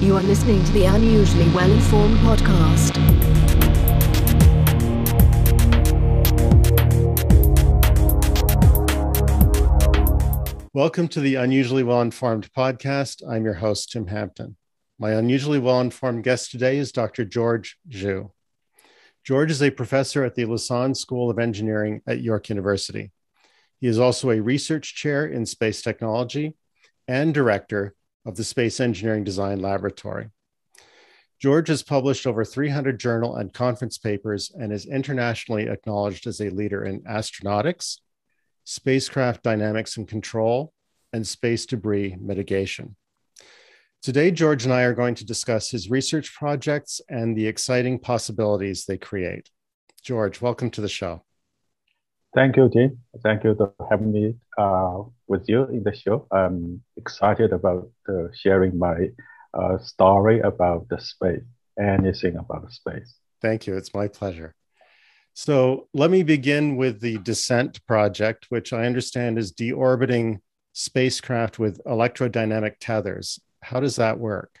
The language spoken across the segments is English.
You are listening to the Unusually Well Informed podcast. Welcome to the Unusually Well Informed podcast. I'm your host, Tim Hampton. My unusually well informed guest today is Dr. George Zhu. George is a professor at the Lassonde School of Engineering at York University. He is also a research chair in space technology and director of the Space Engineering Design Laboratory. George has published over 300 journal and conference papers and is internationally acknowledged as a leader in astronautics, spacecraft dynamics and control, and space debris mitigation. Today, George and I are going to discuss his research projects and the exciting possibilities they create. George, welcome to the show. Thank you, Jim. Thank you for having me uh, with you in the show. I'm excited about uh, sharing my uh, story about the space, anything about the space. Thank you. It's my pleasure. So let me begin with the Descent project, which I understand is deorbiting spacecraft with electrodynamic tethers. How does that work?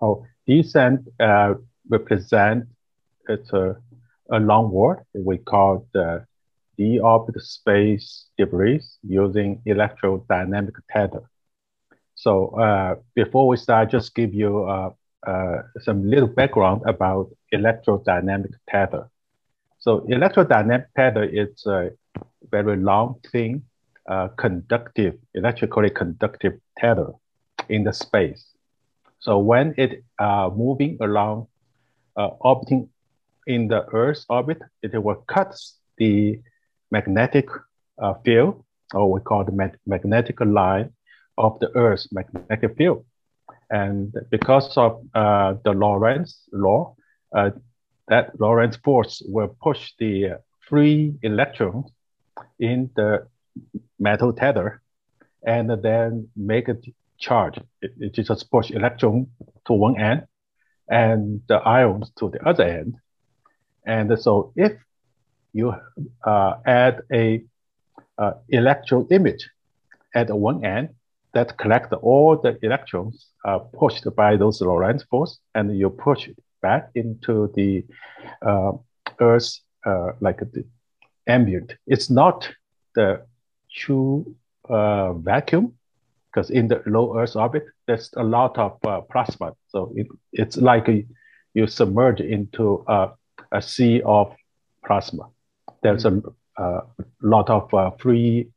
Oh, Descent uh, represent it's a, a long word we call the deorbit space debris using electrodynamic tether. So uh, before we start, just give you uh, uh, some little background about electrodynamic tether. So electrodynamic tether is a very long, thin, uh, conductive, electrically conductive tether in the space. So when it uh, moving along, uh, orbiting in the Earth's orbit, it will cut the magnetic uh, field, or we call the mag magnetic line of the Earth's magnetic field. And because of uh, the Lorentz law, uh, that Lorentz force will push the free electrons in the metal tether and then make a charge. It, it just push electron to one end and the ions to the other end. And so if you uh, add a uh, electron emitter at one end that collect all the electrons uh, pushed by those Lorentz force, and you push it back into the uh, Earth's uh, like the ambient. It's not the true uh, vacuum because in the low Earth orbit, there's a lot of plasma. So it, it's like a, you submerge into a sea of plasma there's a, a lot of uh, free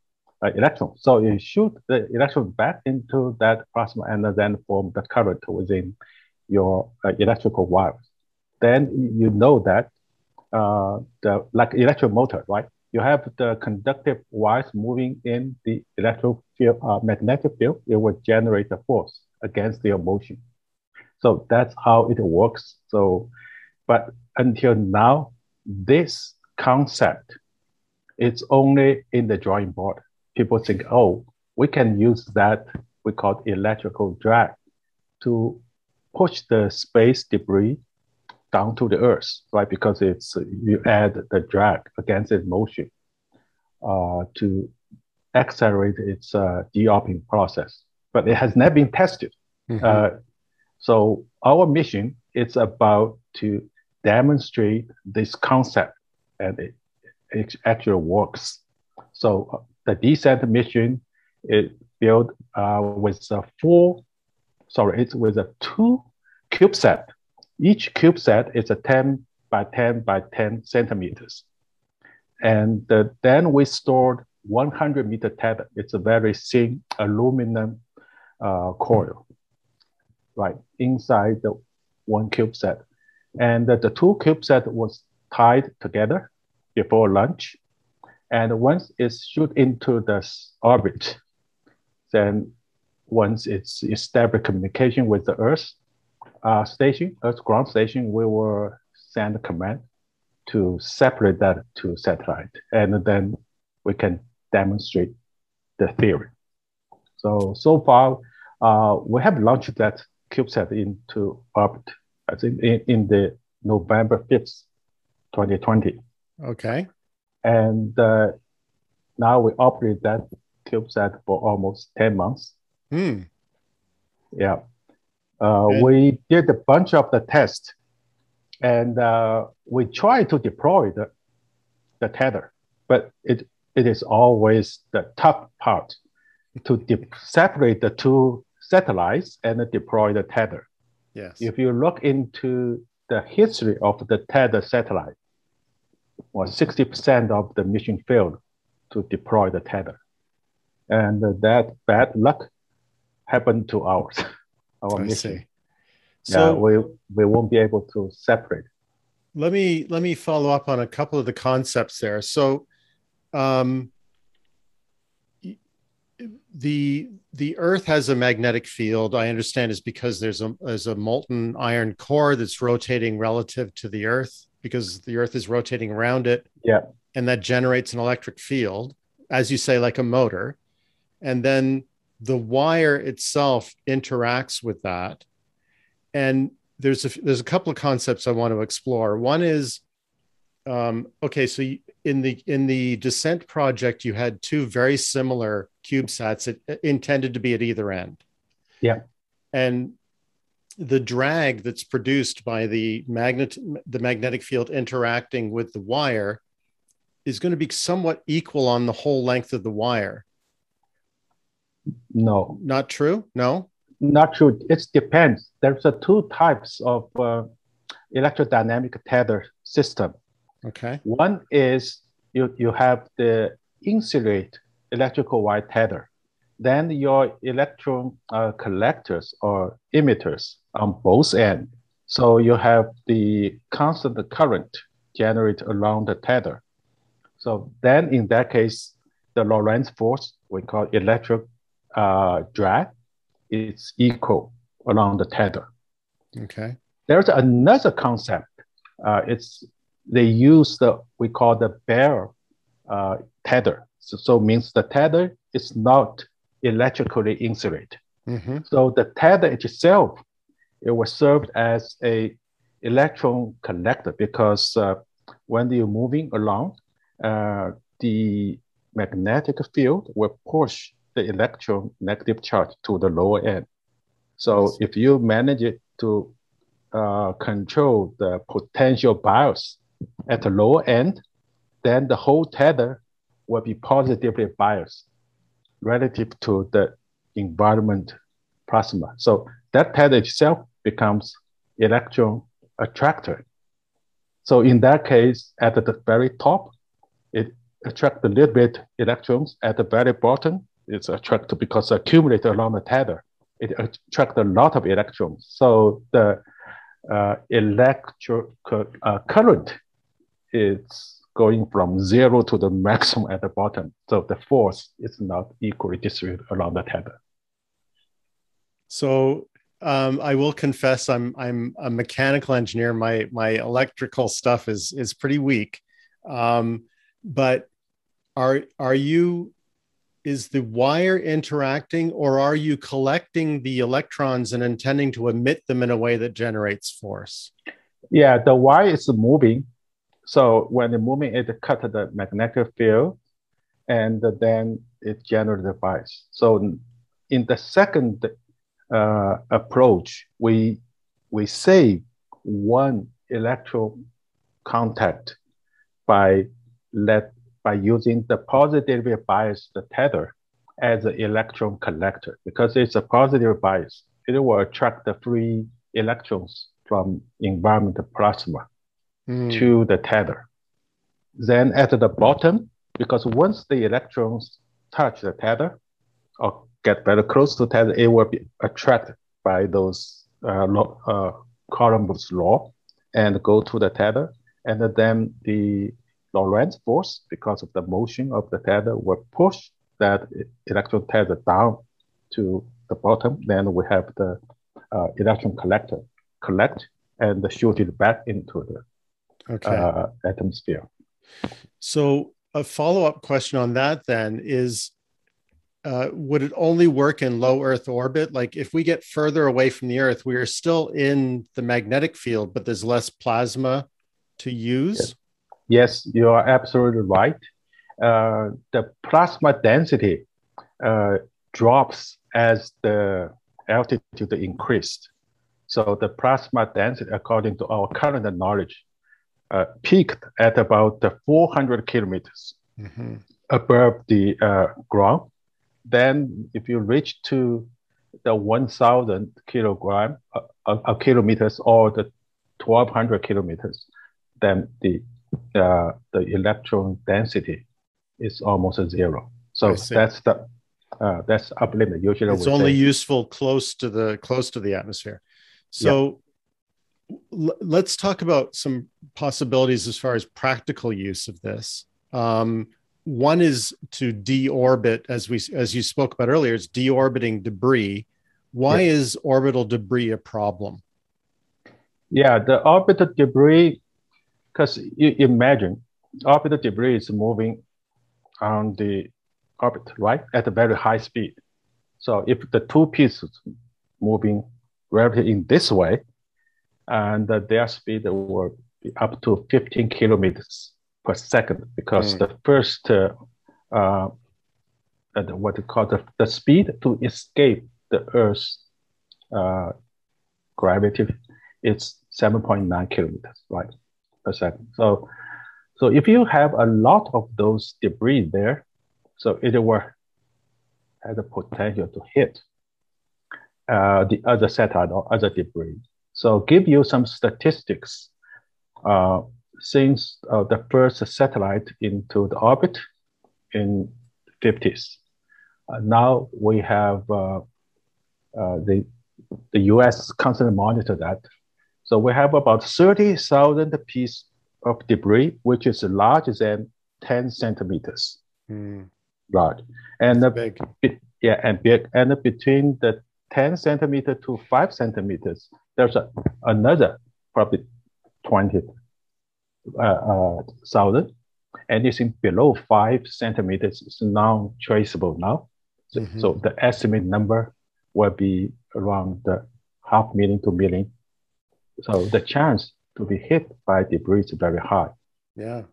uh, electrons. So you shoot the electron back into that plasma and then form the current within your uh, electrical wires. Then you know that uh, the like electric motor, right? You have the conductive wires moving in the electric field, uh, magnetic field. It will generate a force against your motion. So that's how it works. So, but until now, this concept, it's only in the drawing board. People think, oh, we can use that, we call it electrical drag, to push the space debris down to the earth, right? Because it's you add the drag against its motion uh, to accelerate its uh, deorbiting process. But it has never been tested. Mm-hmm. Uh, so our mission is about to demonstrate this concept and it, actually works. So the descent mission is built uh, with a four, sorry, it's with a two CubeSat. Each CubeSat is a 10 by 10 by 10 centimeters. And uh, then we stored 100 meter tether. It's a very thin aluminum uh, coil, right, inside the one CubeSat. And the two CubeSat was tied together before lunch. And once it's shoot into the orbit, then once it's established communication with the Earth uh, station, Earth ground station, we will send a command to separate that to satellite. And then we can demonstrate the theory. So, so far, uh, we have launched that CubeSat into orbit, I think in, in the November 5th, 2020. Okay. And uh, now we operate that CubeSat for almost 10 months. Hmm. Yeah. Uh, we did a bunch of the tests and uh, we tried to deploy the, the tether, but it, it is always the tough part to separate the two satellites and deploy the tether. Yes. If you look into the history of the tether satellite, was 60% of the mission failed to deploy the tether. And that bad luck happened to ours, our I mission. see. So yeah, we, we won't be able to separate. let me let me follow up on a couple of the concepts there. So um the the earth has a magnetic field i understand is because there's a there's a molten iron core that's rotating relative to the earth because the earth is rotating around it. Yeah. and that generates an electric field as you say like a motor. And then the wire itself interacts with that. And there's a there's a couple of concepts i want to explore. One is um, okay so in the in the descent project you had two very similar cubesats that, intended to be at either end. Yeah. and the drag that's produced by the magnet the magnetic field interacting with the wire is going to be somewhat equal on the whole length of the wire No, not true no not true. It depends. There's a two types of uh, electrodynamic tether system. okay One is you, you have the insulate electrical wire tether. Then your electron uh, collectors or emitters on both ends. So you have the constant current generated along the tether. So then in that case, the Lorentz force, we call electric uh, drag, is equal along the tether. okay There's another concept. Uh, it's they use the we call the bare uh, tether. So, so means the tether is not electrically insulated. hmm So the tether itself, it was served as a electron collector because uh, when you're moving along, uh, the magnetic field will push the electron negative charge to the lower end. So if you manage it to uh, control the potential bias at the lower end, then the whole tether will be positively biased relative to the environment plasma. So that tether itself becomes electron attractor. So in that case, at the very top, it attracts a little bit electrons. At the very bottom, it's attracted because accumulated along the tether. It attracts a lot of electrons. So the uh, electro uh, current is going from zero to the maximum at the bottom. So the force is not equally distributed around the tether. So um, I will confess I'm I'm a mechanical engineer. My my electrical stuff is is pretty weak. Um, but are are you is the wire interacting or are you collecting the electrons and intending to emit them in a way that generates force? Yeah, the wire is moving. So when the moving, it cut the magnetic field and then it generates the bias. So in the second uh, approach, we, we save one electron contact by let by using the positively biased tether as an electron collector because it's a positive bias. It will attract the free electrons from environmental plasma Hmm. to the tether. Then at the bottom, because once the electrons touch the tether or get very close to tether, it will be attracted by those uh, uh, Coulomb's law and go to the tether. And then the Lorentz force, because of the motion of the tether, will push that electron tether down to the bottom. Then we have the uh, electron collector collect and shoot it back into the Okay. uh, atmosphere. So a follow-up question on that then is uh, would it only work in low Earth orbit? Like if we get further away from the Earth, we are still in the magnetic field, but there's less plasma to use. Yes, you are absolutely right. Uh, the plasma density uh, drops as the altitude increased. So the plasma density, according to our current knowledge, uh, peaked at about 400 kilometers mm-hmm. above the uh, ground. Then, if you reach to the 1,000 kilogram uh, uh, kilometers or the 1,200 kilometers, then the uh, the electron density is almost zero. So that's the uh, that's upper limit. Usually, it's only say. useful close to the close to the atmosphere. So let's talk about some possibilities as far as practical use of this. Um, one is to deorbit, as we as you spoke about earlier, it's deorbiting debris. Why yeah. is orbital debris a problem? Yeah, the orbital debris, because you imagine orbital debris is moving on the orbit, right, at a very high speed. So if the two pieces moving relatively in this way, and their speed will be up to 15 kilometers per second because mm. the first uh, uh, what you call the, the speed to escape the Earth's uh, gravity is 7.9 kilometers right per second. So, so if you have a lot of those debris there, so it will have the potential to hit uh, the other satellite or other debris. So give you some statistics. Uh, since uh, the first satellite into the orbit in 50s, uh, now we have uh, uh, the the U.S. constantly monitor that. So we have about 30,000 pieces of debris, which is larger than 10 centimeters. Mm. Large. And the, big. yeah, and big. And between the 10 centimeter to 5 centimeters, there's a, another probably 20 uh, uh, thousand. Anything below 5 centimeters is non-traceable now. So, mm-hmm. so the estimate number will be around the half million to million. So the chance to be hit by debris is very high. Yeah.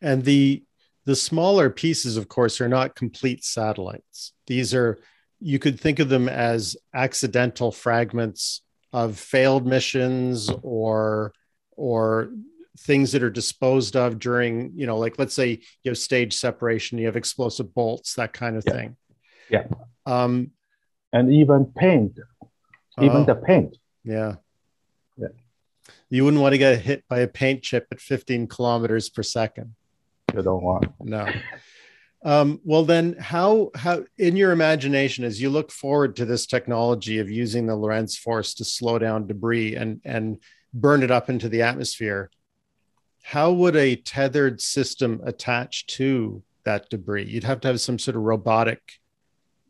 And the the smaller pieces, of course, are not complete satellites. These are you could think of them as accidental fragments of failed missions or or things that are disposed of during you know like let's say you have stage separation you have explosive bolts that kind of yeah. thing. Yeah. Um and even paint even oh, the paint. Yeah. Yeah. You wouldn't want to get hit by a paint chip at 15 kilometers per second. You don't want. No um, well, then, how how in your imagination, as you look forward to this technology of using the Lorentz force to slow down debris and and burn it up into the atmosphere, how would a tethered system attach to that debris? You'd have to have some sort of robotic.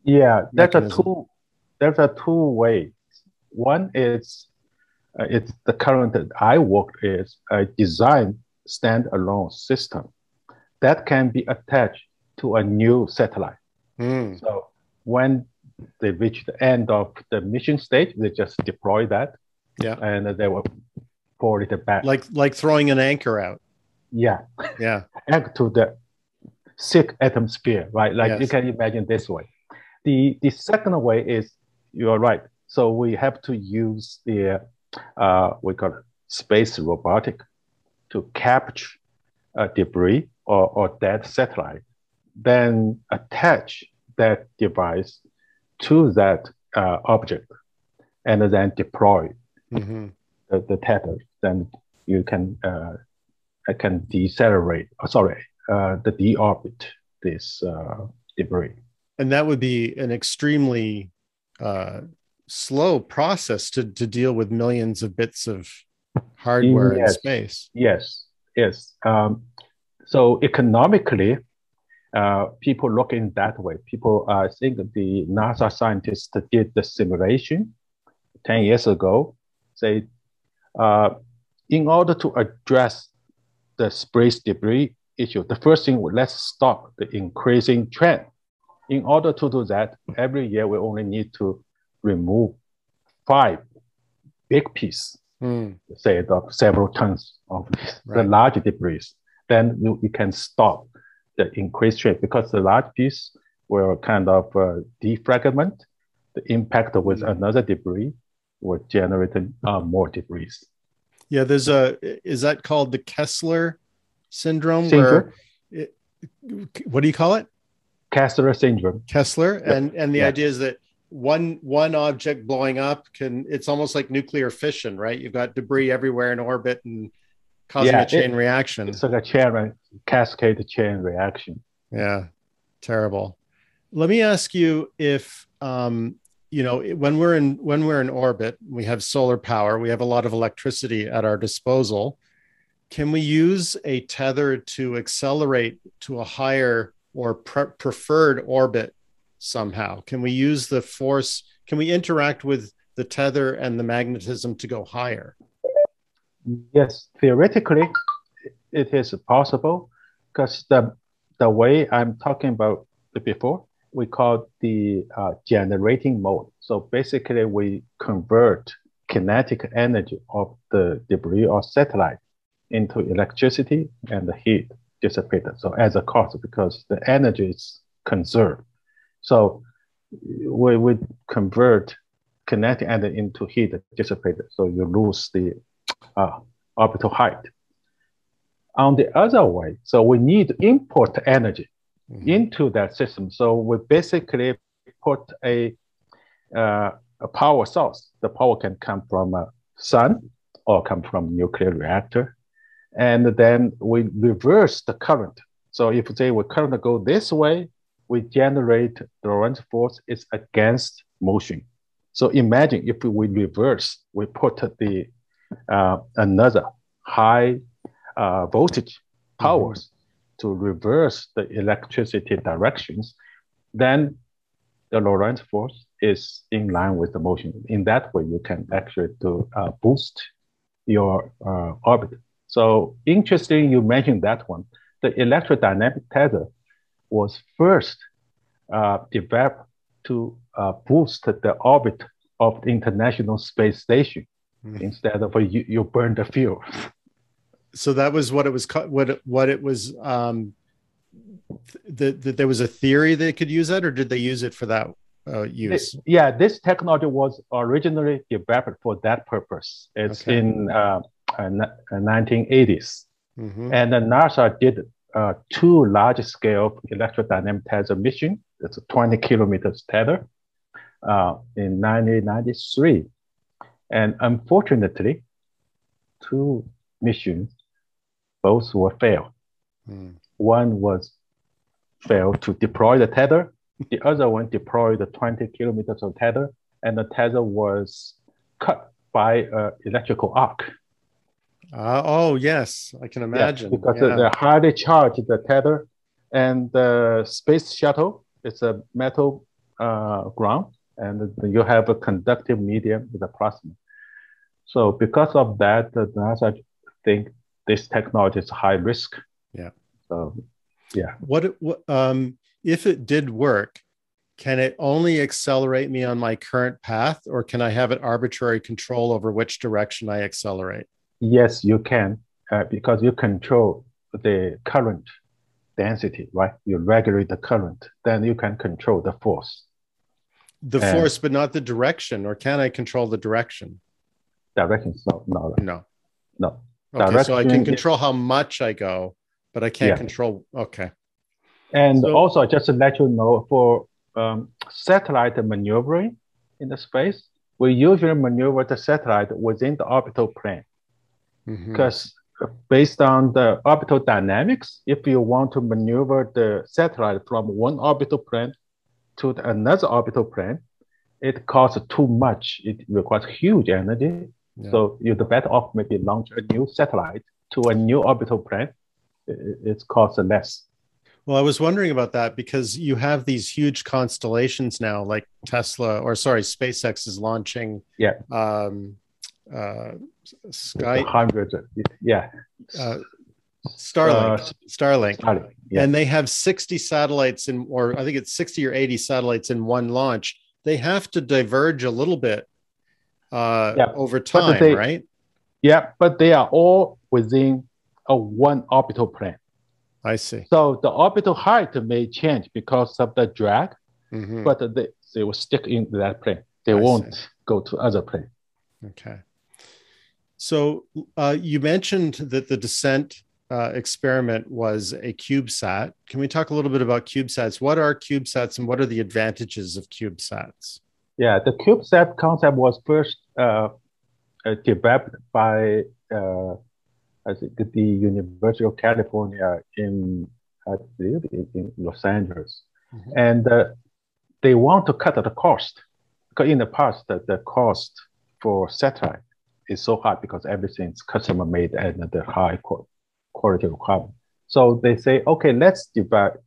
Yeah, that's a two. There's a two ways. One is uh, it's the current that I work is a design standalone system that can be attached to a new satellite. Mm. So when they reach the end of the mission stage, they just deploy that. Yeah. And they will forward it back. Like like throwing an anchor out. Yeah. Yeah. Anchor to the thick atmosphere, right? Like yes. you can imagine this way. The the second way is you're right. So we have to use the uh, we call it space robotic to capture uh, debris or, or dead satellite then attach that device to that uh, object and then deploy mm-hmm. the, the tether. Then you can uh, can decelerate, oh, sorry, uh, the deorbit this uh, debris. And that would be an extremely uh, slow process to, to deal with millions of bits of hardware yes. in space. Yes, yes. Um, so economically, uh, people looking that way. People, uh, I think the NASA scientists did the simulation 10 years ago. Say, uh, in order to address the space debris issue, the first thing, let's stop the increasing trend. In order to do that, every year we only need to remove five big pieces, mm. say of several tons of right. the large debris. Then you, you can stop increased rate because the large piece will kind of uh, defragment the impact with mm-hmm. another debris will generate uh, more debris. Yeah, there's a is that called the Kessler syndrome? Syndrome. Where it, what do you call it? Kessler syndrome. Kessler, and and the Yeah. idea is that one one object blowing up can it's almost like nuclear fission, right? You've got debris everywhere in orbit and causing Yeah, a chain it- reaction. It's like a chain cascade chain reaction. Yeah, terrible. Let me ask you if um, you know when we're in when we're in orbit, we have solar power, we have a lot of electricity at our disposal. Can we use a tether to accelerate to a higher or pre- preferred orbit somehow? Can we use the force? Can we interact with the tether and the magnetism to go higher? Yes, theoretically, it is possible because the the way I'm talking about before, we call the uh, generating mode. So basically, we convert kinetic energy of the debris or satellite into electricity and the heat dissipated. So as a cost, because the energy is conserved. So we would convert kinetic energy into heat dissipated. So you lose the uh, orbital height. On the other way, so we need to import energy into that system. So we basically put a, uh, a power source. The power can come from a sun or come from nuclear reactor. And then we reverse the current. So if say we current go this way, we generate the Lorentz force is against motion. So imagine if we reverse, we put the uh, another high uh, voltage powers to reverse the electricity directions, then the Lorentz force is in line with the motion. In that way, you can actually to uh, boost your uh, orbit. So interesting, you mentioned that one. The electrodynamic tether was first uh, developed to uh, boost the orbit of the International Space Station Mhm. instead of uh, you, you burn the fuel. so that was what it was what it, what it was um that that there was a theory they could use that or did they use it for that uh, use Yeah, this technology was originally developed for that purpose. It's Okay. in uh, uh, ni- uh, 1980s. Mhm. And then NASA did uh, two large-scale electrodynamic tether mission. It's a 20 kilometers tether uh, in 1993. And unfortunately, two missions, both were failed. Mm. One was failed to deploy the tether. The other one deployed the 20 kilometers of tether, and the tether was cut by an electrical arc. Uh, oh yes i can imagine because Yeah. they highly charged the tether, and the space shuttle is a metal uh, ground, and you have a conductive medium with a plasma. So because of that, NASA think this technology is high risk. Yeah. So yeah. what, what um if it did work can it only accelerate me on my current path or can i have an arbitrary control over which direction i accelerate Yes, you can, uh, because you control the current density, right? You regulate the current, then you can control the force the And- force but not the direction or can i control the direction direction. So no, no no. okay so i can control how much i go but i can't Yeah. control okay And So- also, just to let you know, for um, satellite maneuvering in the space, we usually maneuver the satellite within the orbital plane because based on the orbital dynamics, if you want to maneuver the satellite from one orbital plane to another orbital plane, it costs too much. It requires huge energy. Yeah. So you're the better off maybe launch a new satellite to a new orbital plane. It, it costs less. Well, I was wondering about that because you have these huge constellations now, like Tesla, or sorry, SpaceX is launching. Yeah. Um, uh, Sky, Hundreds, of- yeah. uh, Starlink, Uh, Starlink, Starlink, yeah. and they have 60 satellites in, or I think it's 60 or 80 satellites in one launch. They have to diverge a little bit uh, Yeah, over time, they- right? Yeah, but they are all within a one orbital plane. I see. So the orbital height may change because of the drag, Mhm. but they, they will stick in that plane. They I won't see. go to other plane. Okay. So uh, you mentioned that the descent uh, experiment was a CubeSat. Can we talk a little bit about CubeSats? What are CubeSats and what are the advantages of CubeSats? Yeah, the CubeSat concept was first uh, uh developed by uh, I think the University of California in I believe in Los Angeles, mm-hmm. and uh, they want to cut the cost because in the past the, the cost for satellite is so high because everything's customer made and the high quality requirement. So they say, okay, let's develop,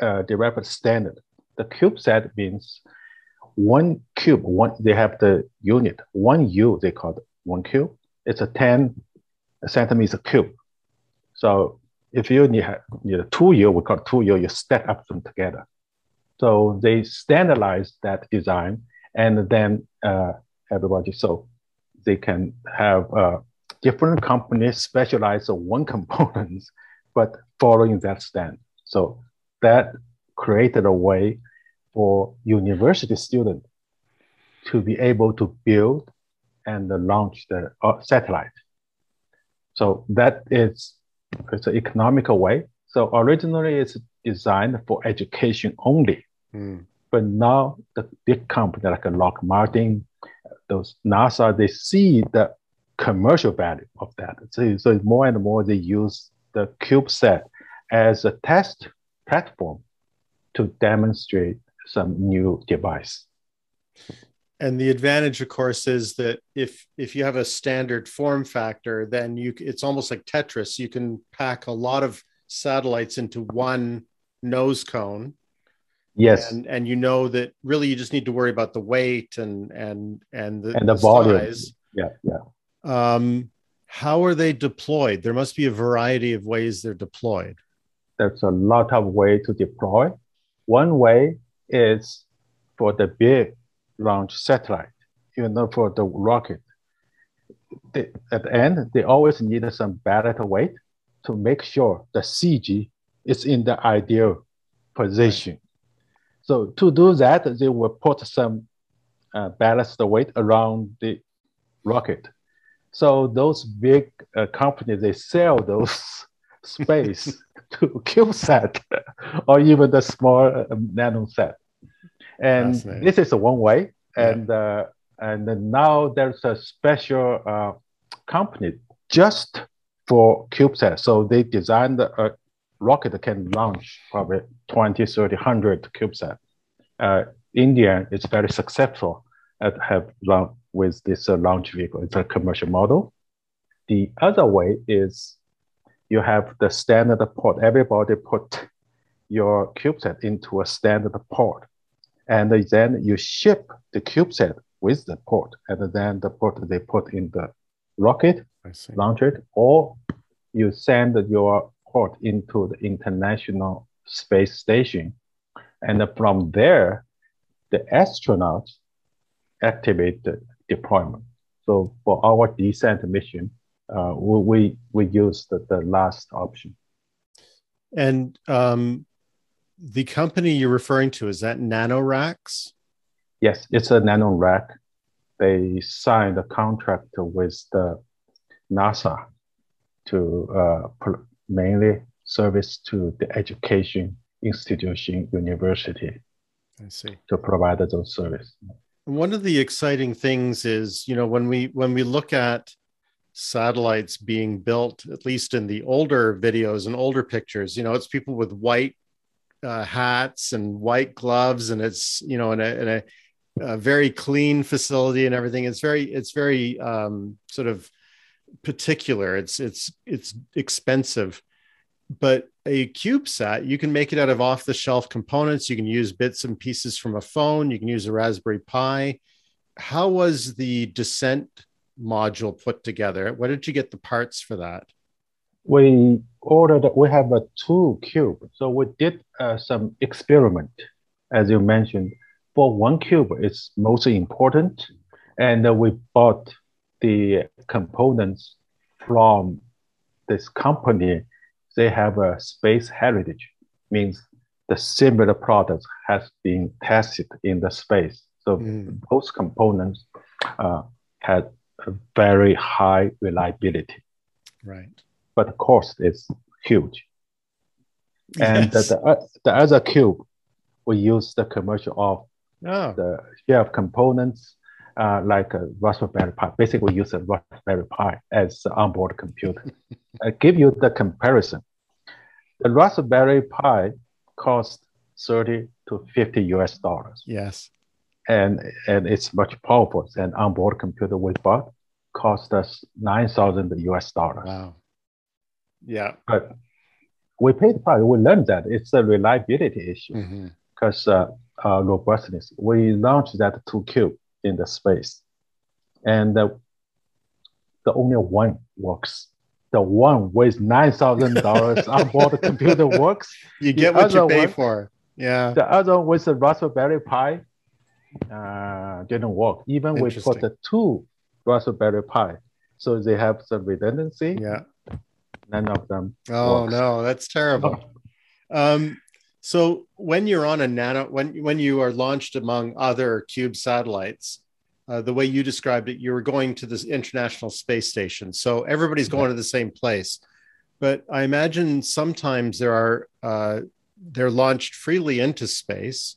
uh, a standard. The CubeSat means one cube, one, they have the unit, one U, they call it one cube. It's a 10 centimeter cube. So if you need, need two U, we call two U, you stack up them together. So they standardize that design and then uh, everybody, so they can have uh, different companies specialize on one component, but following that stand. So that created a way for university students to be able to build and launch the uh, satellite. So that is it's an economical way. So originally it's designed for education only. Mm. But now the big company like Lockheed Martin, those NASA, they see the commercial value of that. So, so more and more they use the CubeSat as a test platform to demonstrate some new device. And the advantage, of course, is that if if you have a standard form factor, then you it's almost like Tetris. You can pack a lot of satellites into one nose cone. Yes, and and you know that really you just need to worry about the weight and and and the, and the, the volume. Size. Yeah, yeah. Um, how are they deployed? There must be a variety of ways they're deployed. There's a lot of way to deploy. One way is for the big launch satellite, you know, for the rocket. They, at the end, they always need some ballast weight to make sure the CG is in the ideal position. Right. So to do that, they will put some uh, ballast weight around the rocket so those big uh, companies, they sell those space to CubeSat or even the small uh, NanoSat. And this is one way. And, uh, and now there's a special uh, company just for CubeSat. So they designed a rocket that can launch probably 20, 30, 100 CubeSat. Uh, India is very successful at have launched with this uh, launch vehicle. It's a commercial model. The other way is you have the standard port. Everybody put your CubeSat into a standard port. And then you ship the CubeSat with the port. And then the port they put in the rocket, launch it, or you send your port into the International Space Station. And from there, the astronauts activate the deployment. So for our descent mission, uh, we, we use the, the last option. And um, the company you're referring to, is that NanoRacks? Yes, it's a NanoRack. They signed a contract with the NASA to uh, mainly service to the education institution, university. I see. To provide those services. One of the exciting things is, you know, when we when we look at satellites being built, at least in the older videos and older pictures, you know, it's people with white uh, hats and white gloves, and it's you know in a, in a, a very clean facility and everything. It's very it's very um, sort of particular. It's it's it's expensive but a CubeSat, you can make it out of off the shelf components. You can use bits and pieces from a phone. You can use a Raspberry Pi. How was the descent module put together? Where did you get the parts for that? We ordered, we have a two cube. So we did uh, some experiment, as you mentioned. For one cube, it's most important. And uh, we bought the components from this company they have a space heritage, means the similar products has been tested in the space. So mm. those components uh, had a very high reliability, Right. but the cost is huge. And Yes. the, the, the other cube, we use the commercial of oh, the share of components uh, like a Raspberry Pi. Basically, we use a Raspberry Pi as the onboard computer. I give you the comparison. The Raspberry Pi costs 30 to 50 US dollars, yes. and, and it's much powerful. And onboard computer we bought cost us 9,000 US dollars. Wow. Yeah. But we paid the price. We learned that it's a reliability issue. because uh, uh, robustness. We launched that two cube in the space, and uh, the only one works. The one with nine thousand dollars on board the computer works. You The get what you pay one- for. Yeah. The other with the Raspberry Pi uh, didn't work. Even we put Interesting. the two Raspberry Pi, so they have some redundancy. Yeah. None of them. Oh works. no, that's terrible. Um, so when you're on a nano, when when you are launched among other cube satellites, uh, the way you described it, you were going to this international space station. So everybody's going to the same place. But I imagine sometimes there are uh, they're launched freely into space,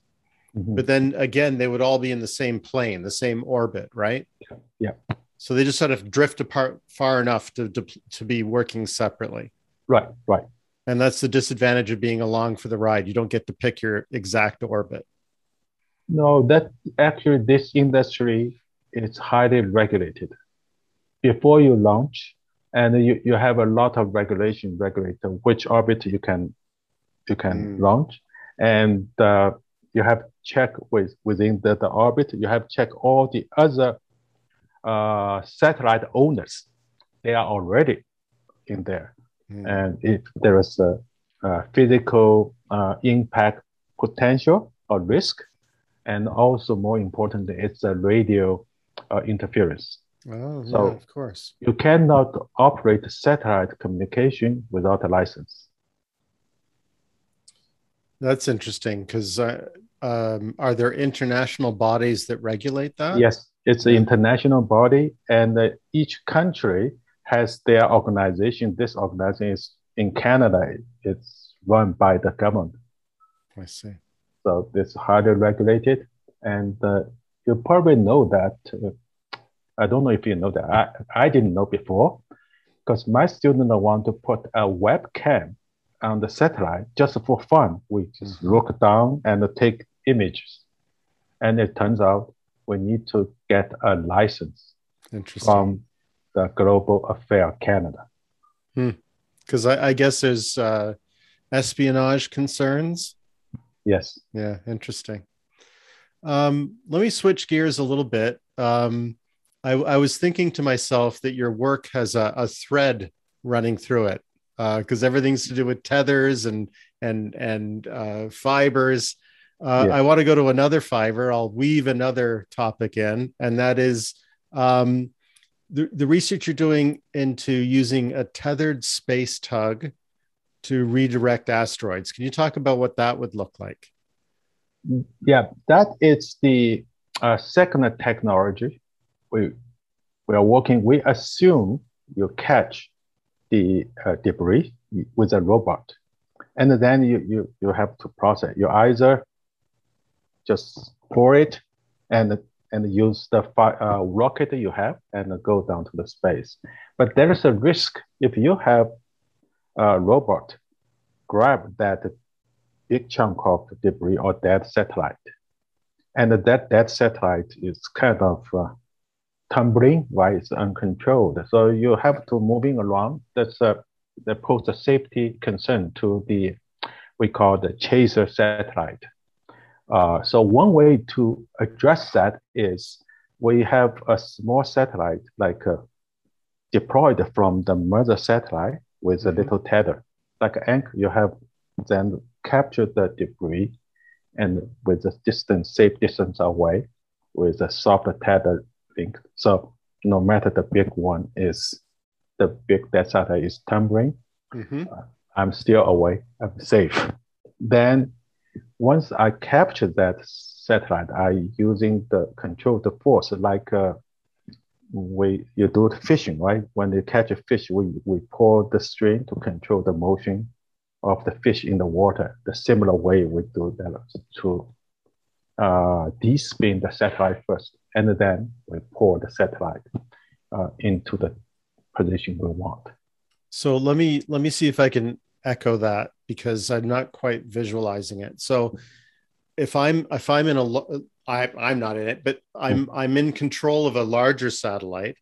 Mhm. but then again they would all be in the same plane, the same orbit, right? Yeah. So they just sort of drift apart far enough to to, to be working separately. Right, right. And that's the disadvantage of being along for the ride. You don't get to pick your exact orbit. No, that actually this industry is highly regulated. Before you launch, and you, you have a lot of regulation regulator which orbit you can you can Mm. launch, and uh, you have check with within the, the orbit. You have check all the other uh, satellite owners. They are already in there Mm. and if there is a, a physical uh, impact potential or risk, and also more importantly, it's a radio uh, interference. Oh, So- yeah, of course. You cannot operate satellite communication without a license. That's interesting because uh, um, are there international bodies that regulate that? Yes, it's an international body, and uh, each country has their organization. This organization is in Canada. It's run by the government. I see. so it's highly regulated. And uh, you probably know that. Uh, I don't know if you know that. I, I didn't know before because my students want to put a webcam on the satellite just for fun. We just Mhm. look down and take images. And it turns out we need to get a license Interesting. from the Global Affair Canada. Because I, I guess there's uh, espionage concerns. Yes. Yeah, interesting. Um, let me switch gears a little bit. Um, I, I was thinking to myself that your work has a, a thread running through it because everything's to do with tethers and and and uh, fibers. Uh, Yeah. I want to go to another fiber. I'll weave another topic in, and that is um, the, the research you're doing into using a tethered space tug to redirect asteroids. Can you talk about what that would look like? Yeah, that is the uh, second technology we we are working. We assume you catch the uh, debris with a robot, and then you you you have to process. You either just pour it and and use the uh, rocket you have and go down to the space. But there is a risk if you have a robot grab that big chunk of debris or dead satellite. And that dead satellite is kind of uh, tumbling while it's uncontrolled. So you have to moving around. That's a that pose a safety concern to the we call the chaser satellite. Uh, so one way to address that is we have a small satellite like uh, deployed from the mother satellite with a Mhm. little tether, like an anchor. You have then capture the debris and with a distance, safe distance away with a soft tether link. So no matter the big one is, the big dead satellite is tumbling, Mhm. I'm still away, I'm safe. Then once I capture that satellite, I using the control the force like uh, we you do the fishing, right? When you catch a fish, we, we pull the string to control the motion of the fish in the water. The similar way we do that to uh, de-spin the satellite first, and then we pour the satellite uh, into the position we want. So let me let me see if I can echo that because I'm not quite visualizing it. So if I'm if I'm in a I, I'm not in it, but I'm I'm in control of a larger satellite,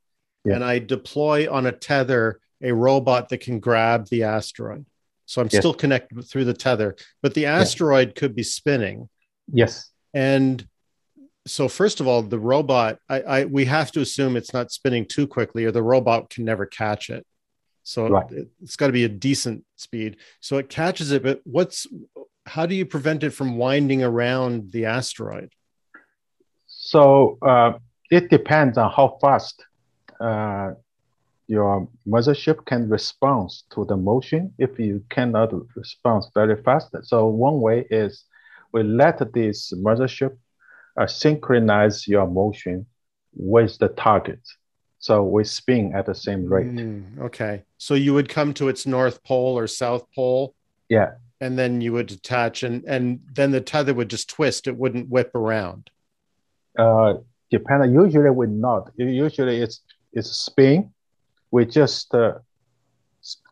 yeah. and I deploy on a tether a robot that can grab the asteroid. So I'm yes. still connected through the tether, but the asteroid yeah. could be spinning. Yes. And so first of all, the robot, I, I we have to assume it's not spinning too quickly, or the robot can never catch it. So right. it, it's got to be a decent speed. So it catches it, but what's how do you prevent it from winding around the asteroid? So uh, it depends on how fast uh, your mothership can respond to the motion. If you cannot respond very fast, so one way is we let this mothership uh, synchronize your motion with the target. So we spin at the same rate. Mm, okay. So you would come to its north pole or south pole. Yeah. And then you would detach and and then the tether would just twist. It wouldn't whip around. Uh depend usually we not. Usually it's it's spin. We just uh,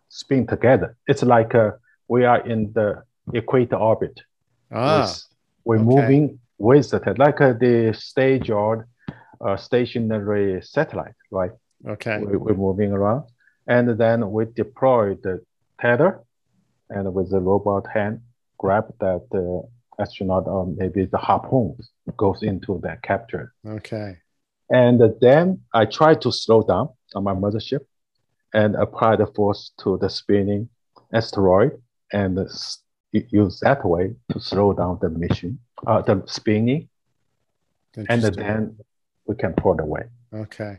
spin together. It's like uh, we are in the equator orbit. Ah, we're okay. moving with the tether, like uh, the stage or uh, stationary satellite, right? Okay. We, we're moving around, and then we deploy the tether, and with the robot hand grab that uh, astronaut or maybe the harpoon goes into that capture. Okay. And then I try to slow down on my mothership and apply the force to the spinning asteroid and use that way to slow down the mission, uh, the spinning, and then we can pull away. Okay,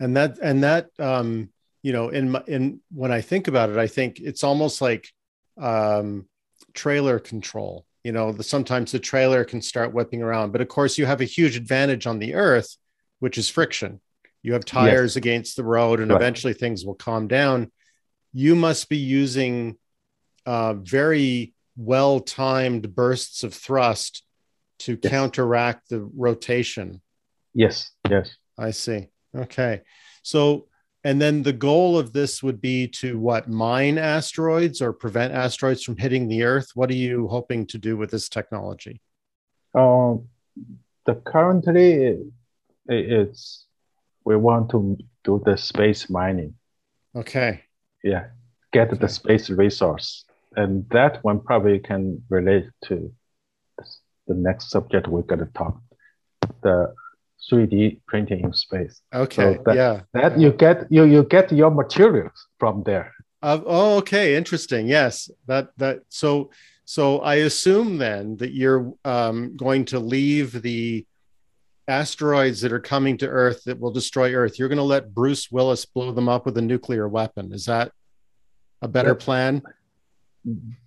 and that and that um, you know, in my, in when I think about it, I think it's almost like um, trailer control. You know, the, sometimes the trailer can start whipping around, but of course, you have a huge advantage on the Earth, which is friction. You have tires yes. against the road, and right. eventually things will calm down. You must be using uh, very well timed bursts of thrust to yes. counteract the rotation. Yes, yes. I see. Okay. So, and then the goal of this would be to what mine asteroids or prevent asteroids from hitting the Earth. What are you hoping to do with this technology? Um, the currently it's we want to do the space mining. Okay. Yeah, get okay. the space resource and that one probably can relate to the next subject we're going to talk the 3d printing in space okay so that, yeah that you get you you get your materials from there uh, oh okay interesting yes that that so so i assume then that you're um, going to leave the asteroids that are coming to earth that will destroy earth you're going to let bruce willis blow them up with a nuclear weapon. Is that a better plan?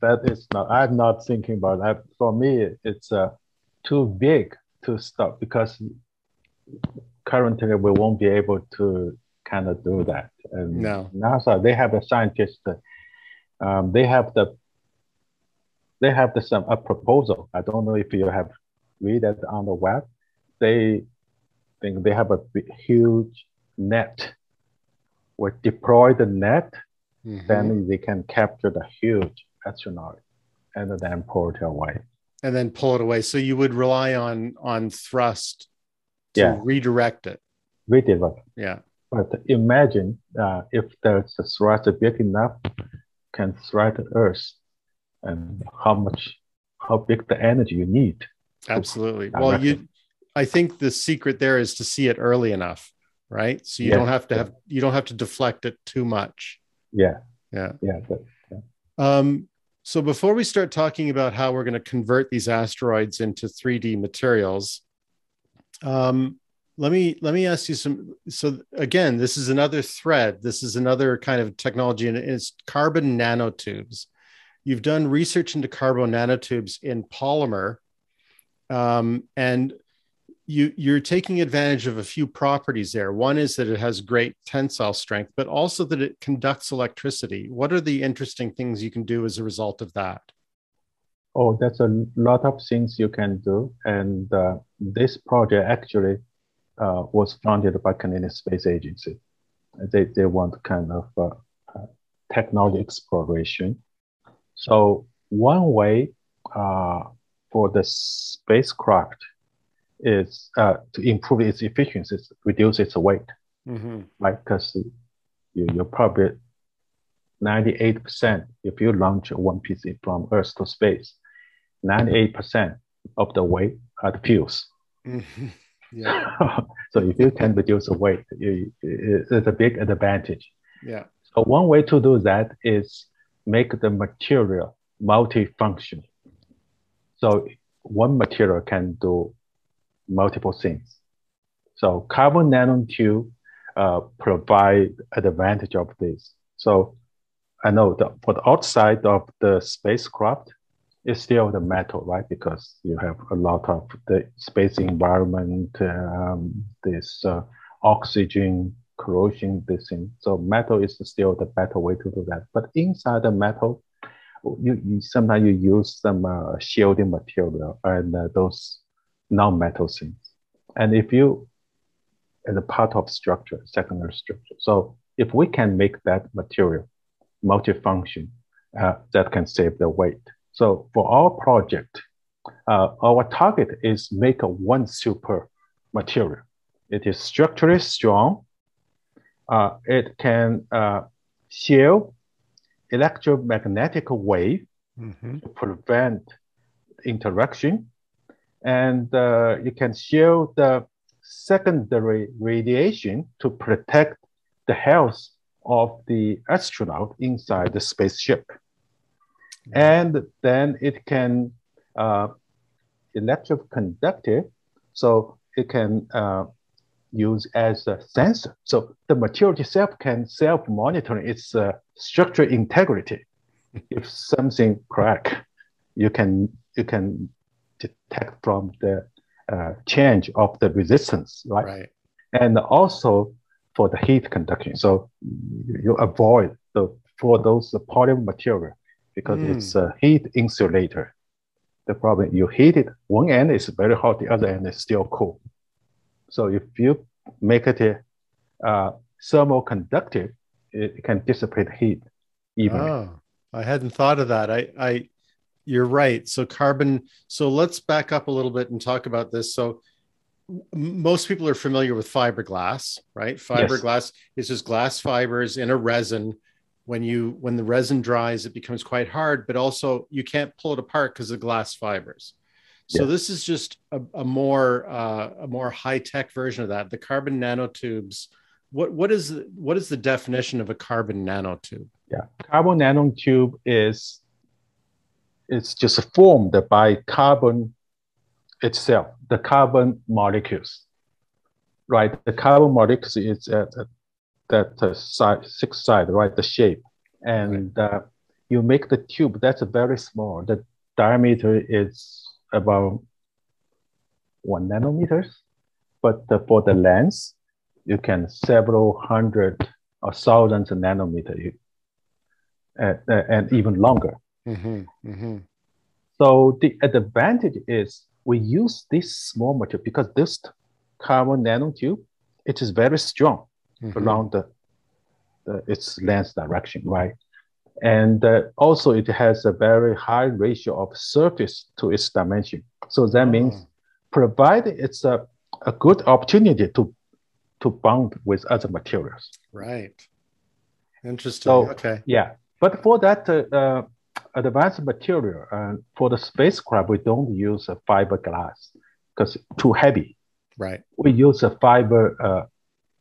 That is not i'm not thinking about that. For me it's uh, too big to stop because currently we won't be able to kind of do that. And no. Nasa they have a scientist um, they have the they have the some a proposal. I don't know if you have read it on the web they think they have a huge net we deploy the net mm-hmm. then they can capture the huge astronaut and then pull it away. And then pull it away. So you would rely on on thrust to yeah. redirect it. Redirect. Yeah. But imagine uh, if there's a thrust big enough, can thrust the Earth, and how much, how big the energy you need. Absolutely. Well, you, I think the secret there is to see it early enough, right? So you yeah. don't have to have you don't have to deflect it too much. Yeah. Yeah. Yeah. But, yeah. Um, so before we start talking about how we're going to convert these asteroids into 3D materials, um, let me let me ask you some. So again, this is another thread. This is another kind of technology, and it's carbon nanotubes. You've done research into carbon nanotubes in polymer, um, and you you're taking advantage of a few properties there. One is that it has great tensile strength, but also that it conducts electricity. What are the interesting things you can do as a result of that? Oh, that's a lot of things you can do, and uh, this project actually uh, was funded by Canadian Space Agency. They they want kind of uh, uh technology exploration. So one way uh, for the spacecraft is uh, to improve its efficiency, reduce its weight, mm-hmm. right? Because you, you're probably 98% if you launch one piece from Earth to space, 98% of the weight are the fuels. Mm-hmm. Yeah. so if you can reduce the weight, you, it's a big advantage. Yeah. So one way to do that is make the material multifunction. So one material can do multiple things. So carbon nanotube uh, provide advantage of this. So I know that for the outside of the spacecraft, it's still the metal, right? Because you have a lot of the space environment, um, this uh, oxygen, corrosion, this thing. So metal is still the better way to do that. But inside the metal, you, you sometimes you use some uh, shielding material and uh, those non-metal things. And if you, as a part of structure, secondary structure, so if we can make that material multifunction, uh, that can save the weight. So for our project, uh, our target is make a one super material. It is structurally strong. Uh, it can uh, shield electromagnetic wave mm-hmm. to prevent interaction and uh, you can shield the secondary radiation to protect the health of the astronaut inside the spaceship. And then it can uh, electroconductive, so it can uh, use as a sensor. So the material itself can self-monitor its uh, structural integrity. if something crack, you can you can detect from the uh, change of the resistance, right? Right. And also for the heat conduction. So you avoid the for those polymer material because mm. it's a heat insulator. The problem you heat it, one end is very hot, the other end is still cool. So if you make it uh, thermal conductive, it can dissipate heat even. Oh, I hadn't thought of that. I, I you're right. So carbon. So let's back up a little bit and talk about this. So most people are familiar with fiberglass, right? Fiberglass yes. is just glass fibers in a resin. When you when the resin dries, it becomes quite hard, but also you can't pull it apart because of glass fibers. So this is just a, a more uh, a more high tech version of that. The carbon nanotubes. What what is what is the definition of a carbon nanotube? Yeah, carbon nanotube is it's just formed by carbon itself, the carbon molecules, right? The carbon molecules is at, that uh, side, six side, right? The shape, and uh, you make the tube. That's very small. The diameter is about one nanometers, but for the lens, you can several hundred or thousands of nanometer, uh, and even longer. Mm-hmm, mm-hmm. So the advantage is we use this small material because this carbon nanotube, it is very strong mm-hmm. along the, the, its lens direction, right? And uh, also it has a very high ratio of surface to its dimension. So that oh. means provided it's a, a good opportunity to to bond with other materials. Right. Interesting. So, okay. Yeah. But for that uh, uh, advanced material, uh, for the spacecraft, we don't use a fiberglass because too heavy. Right. We use a fiber, uh,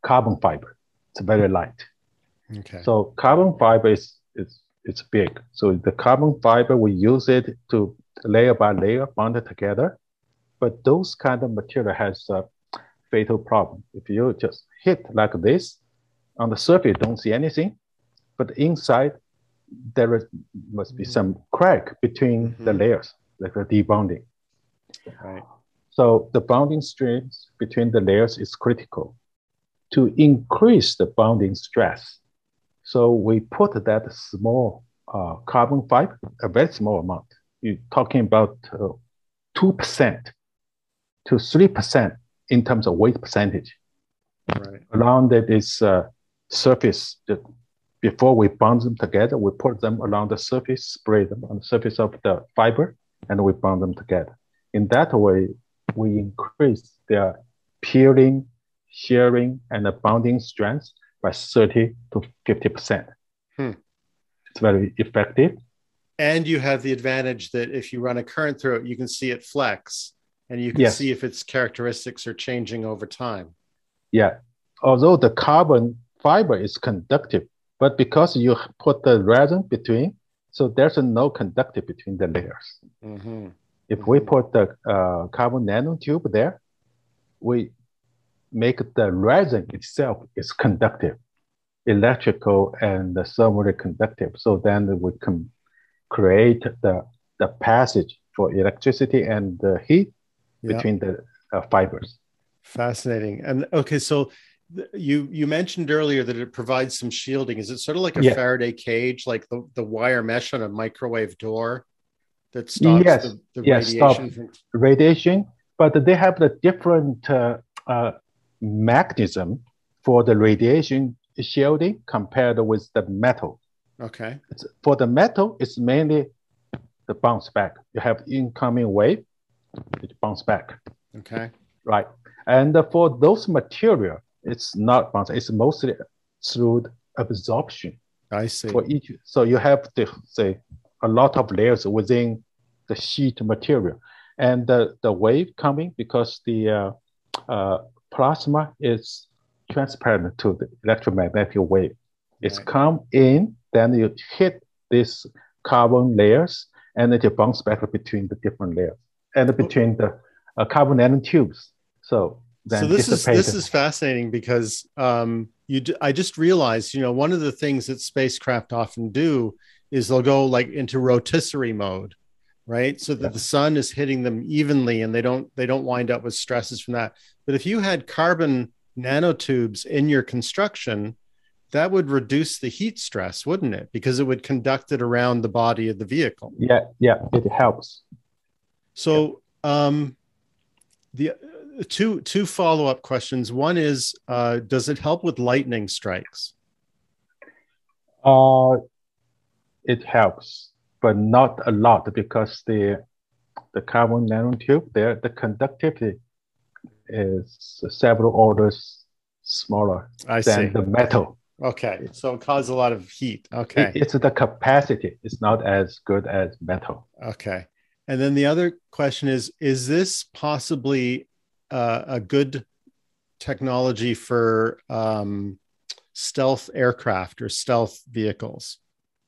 carbon fiber. It's very light. Okay. So carbon fiber is, is it's big. So the carbon fiber, we use it to layer by layer bond it together. But those kind of material has a fatal problem. If you just hit like this, on the surface, you don't see anything. But inside, there is, must be some crack between mm-hmm. the layers, like the debonding. Right. So the bonding strength between the layers is critical to increase the bonding stress. So we put that small uh, carbon fiber, a very small amount. You're talking about uh, 2% to 3% in terms of weight percentage. Right. Around this uh, surface, the, before we bond them together, we put them along the surface, spray them on the surface of the fiber, and we bond them together. In that way, we increase their peeling, shearing, and the bonding strength by 30 to 50%. Hmm. It's very effective. And you have the advantage that if you run a current through it, you can see it flex and you can Yes. see if its characteristics are changing over time. Yeah. Although the carbon fiber is conductive, but because you put the resin between, so there's no conductive between the layers. Mhm. If we Mhm. put the uh, carbon nanotube there, we make the resin itself is conductive, electrical and thermally conductive. So then we can create the, the passage for electricity and the heat Yeah. between the uh, fibers. Fascinating. And okay, so you you mentioned earlier that it provides some shielding. Is it sort of like a Yeah. Faraday cage, like the, the wire mesh on a microwave door that stops Yes. the, the Yes, radiation stop. from radiation, but they have the different uh, uh, mechanism for the radiation shielding compared with the metal. okay. It's, for the metal, it's mainly the bounce back. You have incoming wave, it bounce back, Okay. right? And for those material, it's not bounce. It's mostly through absorption I see. for each. So you have to say a lot of layers within the sheet material, and the, the wave coming because the uh, uh, plasma is transparent to the electromagnetic wave. It's Right. come in, then you hit these carbon layers, and it bounce back between the different layers and between the uh, carbon nanotubes. So so this is this is fascinating because um, you d- I just realized you know one of the things that spacecraft often do is they'll go like into rotisserie mode right? So that Yeah. the sun is hitting them evenly and they don't they don't wind up with stresses from that. But if you had carbon nanotubes in your construction that would reduce the heat stress wouldn't it? Because it would conduct it around the body of the vehicle. Yeah, yeah, it helps. so um, the two two follow up questions. One is, uh, does it help with lightning strikes? Uh, it helps, but not a lot because the the carbon nanotube there, the conductivity is several orders smaller I than see. the metal. Okay, so it causes a lot of heat. It- Okay, it's the capacity. It's not as good as metal. okay. And then the other question is: Is this possibly uh, a good technology for um, stealth aircraft or stealth vehicles?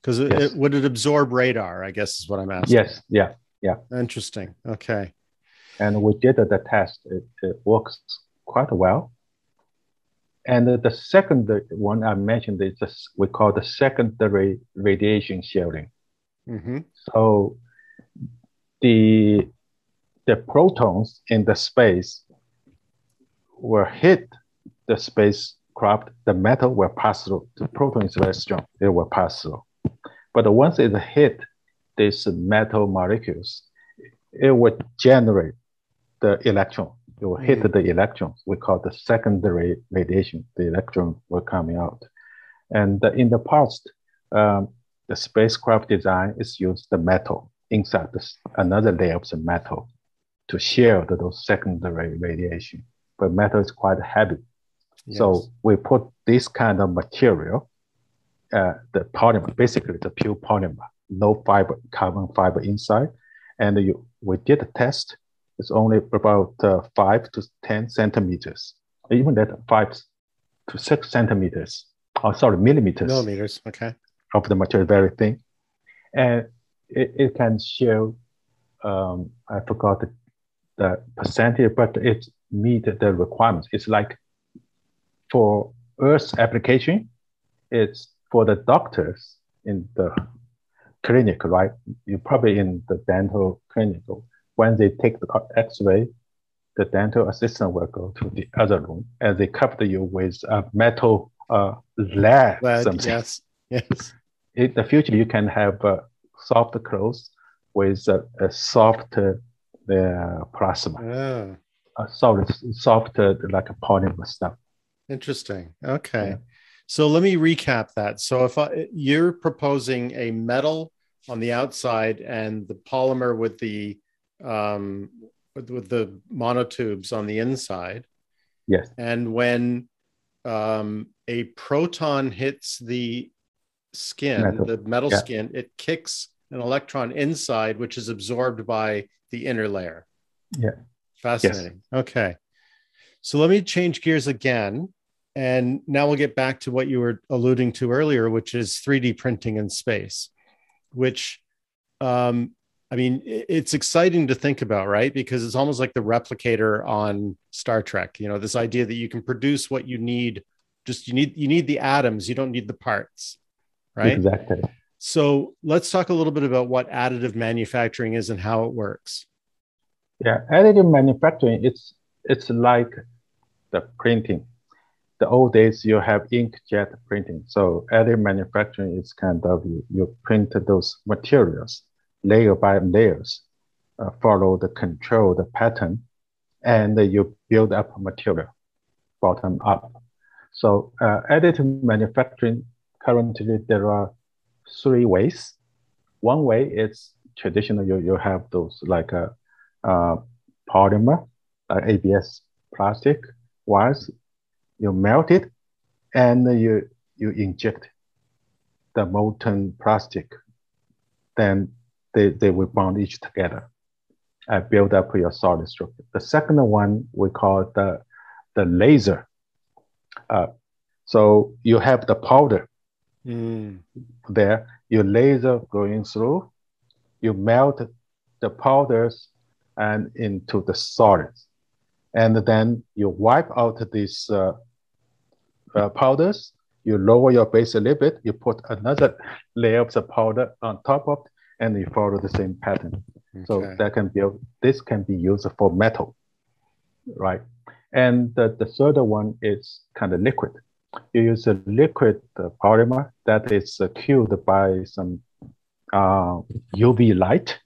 Because it, Yes. it, would it absorb radar? I guess is what I'm asking. Yes, yeah, Yeah. Interesting. Okay. and we did the test. It, it works quite well. And the second one I mentioned is this, we call the secondary radiation shielding. hmm So the the protons in the space will hit the spacecraft, the metal will pass through. The proton is very strong, it will pass through. But once it hit these metal molecules, it will generate the electron. It will hit the electrons. We call the secondary radiation. The electron will coming out. And in the past, um, the spacecraft design is used the metal inside this, another layer of the metal to shield those secondary radiation. But metal is quite heavy. So we put this kind of material, uh, the polymer, basically the pure polymer, no fiber, carbon fiber inside. And you, we did a test. It's only about uh, five to 10 centimeters, even that five to six centimeters. Oh, sorry, millimeters millimeters. Okay. of the material, very thin. And it, it can show, um, I forgot the, the percentage, but it meet the requirements. It's like for Earth application, it's for the doctors in the clinic, right? You probably in the dental clinic. When they take the X-ray, the dental assistant will go to the other room and they cover you with a metal uh, lead, Lead, something. yes, yes. In the future, you can have uh, soft clothes with a, a soft uh, the plasma, Ah, a solid, soft uh, like a polymer stuff. interesting. Okay. Yeah. So let me recap that. So if I, you're proposing a metal on the outside and the polymer with the um, with, with the nanotubes on the inside, Yes, and when um, a proton hits the skin, Metal. the metal Yeah. skin, it kicks an electron inside, which is absorbed by the inner layer. Yeah. Fascinating. Okay. So let me change gears again. And now we'll get back to what you were alluding to earlier, which is 3D printing in space, which, um, I mean, it's exciting to think about, right? Because it's almost like the replicator on Star Trek. You know, this idea that you can produce what you need. Just you need you need the atoms. You don't need the parts, right? exactly. So let's talk a little bit about what additive manufacturing is and how it works. Yeah, additive manufacturing, it's it's like the printing. The old days you have inkjet printing. So additive manufacturing is kind of you, you print those materials layer by layers, uh, follow the control, the pattern, and you build up material bottom up. So uh, additive manufacturing currently there are three ways. One way is traditional. You you have those like a uh, polymer, like ABS plastic wires. You melt it, and you you inject the molten plastic. Then they, they will bond each together and build up your solid structure. The second one we call the the laser. Uh, so you have the powder Mm, there, you laser going through, you melt the powders and into the solids. And then you wipe out these uh, uh, powders, you lower your base a little bit, you put another layer of the powder on top of it, and you follow the same pattern. So that can be, this can be used for metal, right? And the, the third one is kind of liquid. You use a liquid uh, polymer that is uh, cooled by some uh, UV light.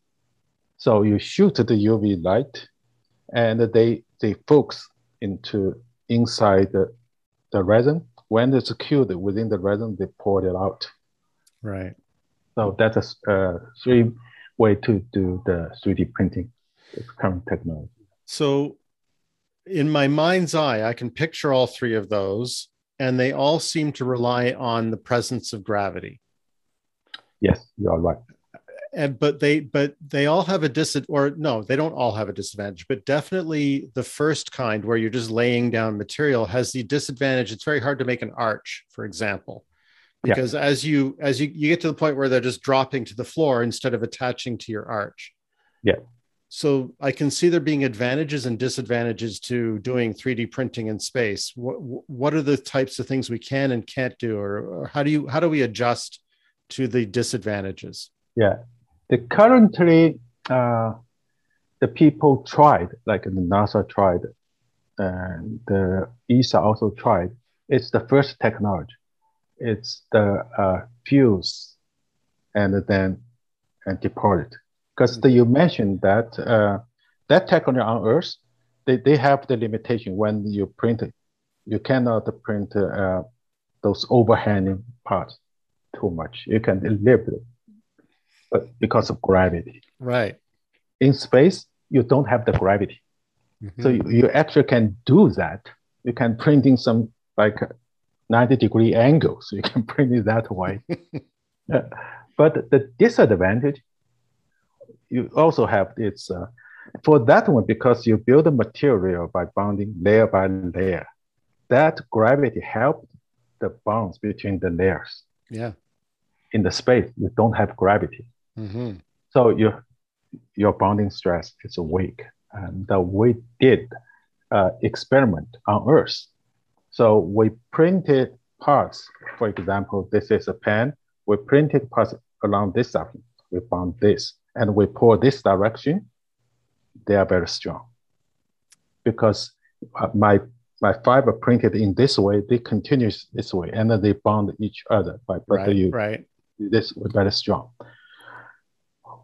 So you shoot the UV light, and they they focus into inside the, the resin. When it's cooled within the resin, they pour it out. right. So that's a uh, three way to do the 3D printing with current technology. So, in my mind's eye, I can picture all three of those, and they all seem to rely on the presence of gravity. Yes, you are right. And but they but they all have a disadvantage, or no, they don't all have a disadvantage, but definitely the first kind where you're just laying down material has the disadvantage. It's very hard to make an arch, for example, Yeah. because as you as you you get to the point where they're just dropping to the floor instead of attaching to your arch. Yeah. So I can see there being advantages and disadvantages to doing 3D printing in space. What what are the types of things we can and can't do, or, or how do you how do we adjust to the disadvantages? Yeah. The currently uh, the people tried, like the NASA tried, and the ESA also tried. It's the first technology. It's the uh, fuse and then and deposit. Because you mentioned that uh, that technology on Earth, they, they have the limitation when you print it. You cannot print uh, those overhanging parts too much. You can live it, but because of gravity. Right. In space, you don't have the gravity. So Mhm. you, you actually can do that. You can print in some like 90 degree angles. You can print it that way. But the disadvantage, you also have it's uh, for that one because you build the material by bonding layer by layer. That gravity helped the bonds between the layers. yeah. In the space, you don't have gravity. Mhm. So your your bonding stress is weak. And uh, we did uh, experiment on Earth. So we printed parts. For example, this is a pen. We printed parts along this direction. We bond this, and we pull this direction. They are very strong. because uh, my my fiber printed in this way, they continue this way, and then they bond each other. by but right, you right. this very strong.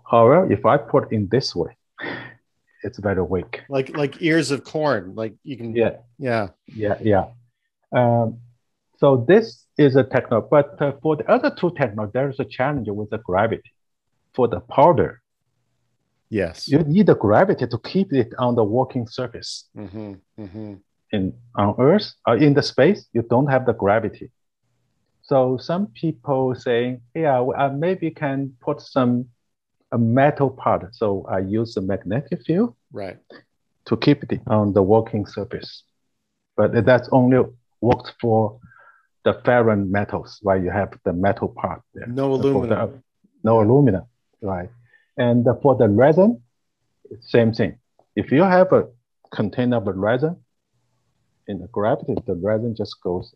However, if I put in this way, it's very weak. Like like ears of corn. Like you can. Yeah, Yeah. yeah, yeah. Um, so this is a techno, but uh, for the other two techno, there is a challenge with the gravity. For the powder, Yes. you need the gravity to keep it on the working surface. Mm-hmm. Mm-hmm. in on Earth or in the space, you don't have the gravity. So some people saying, yeah, well, I maybe can put some a metal part. So I use the magnetic field Right. to keep it on the working surface. But that's only works for the ferrous metals, where you have the metal part there. No For the- aluminum. no aluminum, right? And for the resin, same thing. If you have a container of resin, in the gravity, the resin just goes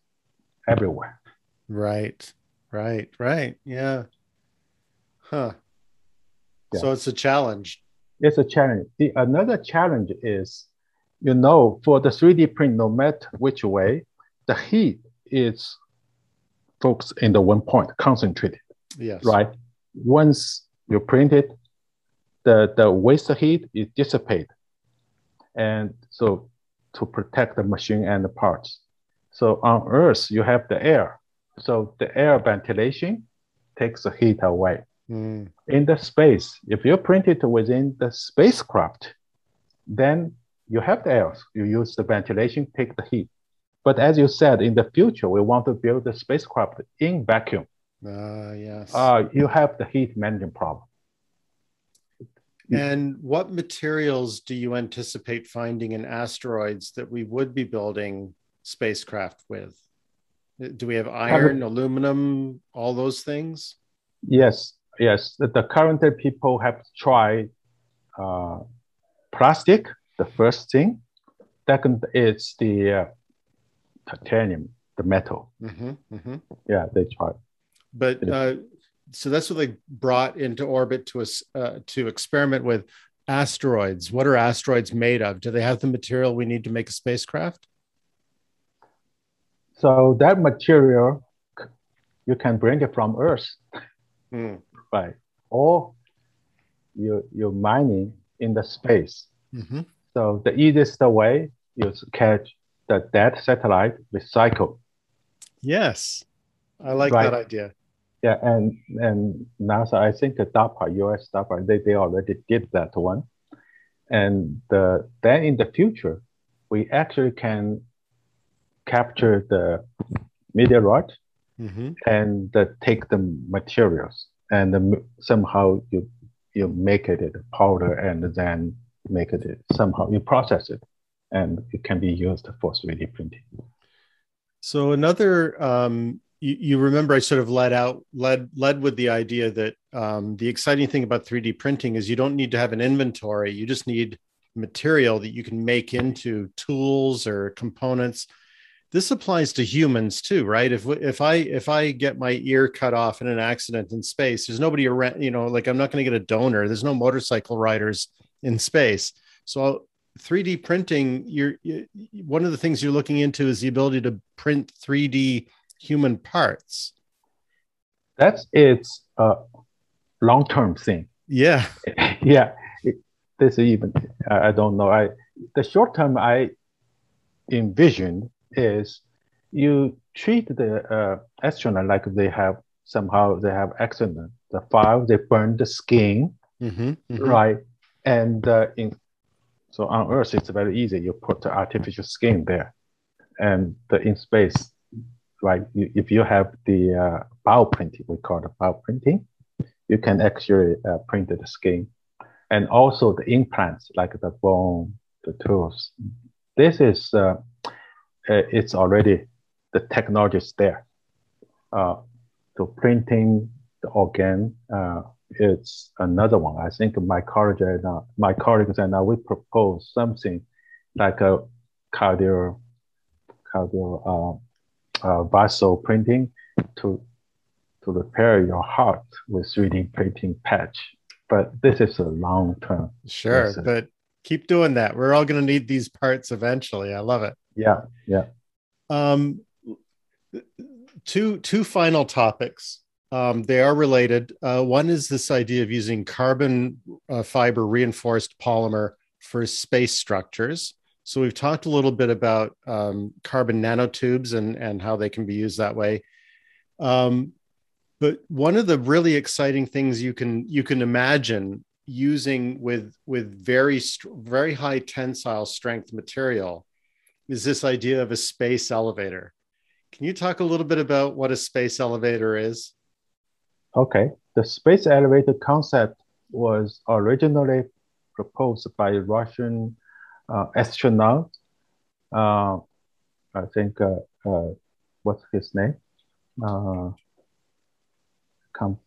everywhere. Right. Right. Right. Yeah. Huh. Yeah. So it's a challenge. It's a challenge. The another challenge is, you know, for the 3D print, no matter which way, the heat is focused in the one point, concentrated. Yes. right? Once you print it, the, the waste heat is dissipate. And so to protect the machine and the parts. So on Earth, you have the air. So the air ventilation takes the heat away. Mm. In the space, if you print it within the spacecraft, then you have the air. You use the ventilation, take the heat. But as you said, in the future, we want to build the spacecraft in vacuum Ah, yes. uh, you have the heat management problem. And what materials do you anticipate finding in asteroids that we would be building spacecraft with? Do we have iron, aluminum, all those things? Yes, yes. The, the current people have tried uh, plastic, the first thing. Second is the uh, titanium, the metal. hmm hmm Yeah, they tried. But uh, so that's what they brought into orbit to us uh, to experiment with asteroids. What are asteroids made of? Do they have the material we need to make a spacecraft? So that material, you can bring it from Earth, Mm. right? Or you, you're mining in the space. hmm So the easiest way is catch the dead satellite, recycle. Yes, I like Right. that idea. Yeah, and and NASA, I think the DARPA, US DARPA, they, they already did that one. And the, then in the future, we actually can capture the meteorite hmm and uh, take the materials and um, somehow you you make it a powder and then make it somehow you process it and it can be used for 3D printing. So another, um, you, you remember I sort of led out, led led with the idea that um, the exciting thing about 3D printing is you don't need to have an inventory. You just need material that you can make into tools or components. This applies to humans too, right? If if I if I get my ear cut off in an accident in space, there's nobody around. You know, like I'm not going to get a donor. There's no motorcycle riders in space. So 3D printing, you're you, one of the things you're looking into is the ability to print 3D human parts. That's its a long-term thing. Yeah. yeah, it, this even I I don't know. I the short term I envision is you treat the uh, astronaut like they have somehow they have accident. The fire they burn the skin, Mm-hmm, right? And uh, in so on Earth it's very easy. You put the artificial skin there, and the, in space, right? You, if you have the uh, bioprinting, we call it bioprinting, you can actually uh, print the skin, and also the implants like the bone, the tooth. This is uh, uh, it's already the technology is there. Uh, so printing the organ, uh, it's another one. I think my and uh, my colleagues and I we propose something like a cardio cardio uh, vessel printing to to repair your heart with 3D printing patch. But this is a long term. Sure, sir. but Keep doing that. We're all going to need these parts eventually. I love it. Yeah, yeah. Um, two two final topics. Um, they are related. Uh, one is this idea of using carbon uh, fiber reinforced polymer for space structures. So we've talked a little bit about um, carbon nanotubes and and how they can be used that way. Um, but one of the really exciting things you can you can imagine using with with very very high tensile strength material is this idea of a space elevator. Can you talk a little bit about what a space elevator is? Okay, the space elevator concept was originally proposed by Russian astronaut. Uh, I think uh, uh what's his name? Uh, comes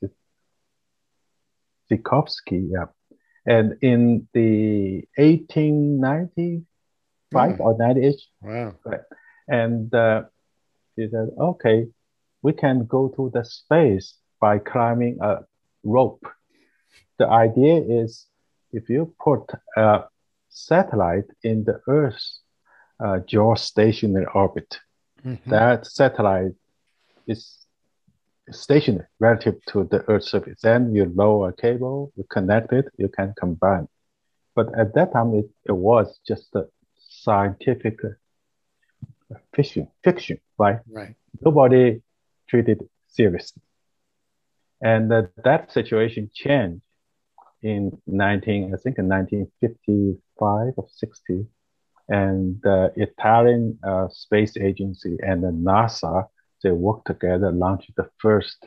Tsiolkovsky, yeah. And in the 1895 mm. or 90 wow. right? And uh, he said, okay, we can go to the space by climbing a rope. The idea is if you put a satellite in the Earth's uh, geostationary orbit, mm-hmm. that satellite is stationary relative to the Earth's surface. Then you lower a cable, you connect it, you can combine. But at that time, it, it was just a scientific fiction, fiction, right? Right. Nobody treated it seriously. And uh, that situation changed in 19, I think in 1955 or 60. And the Italian uh, space agency and the NASA they worked together, launched the first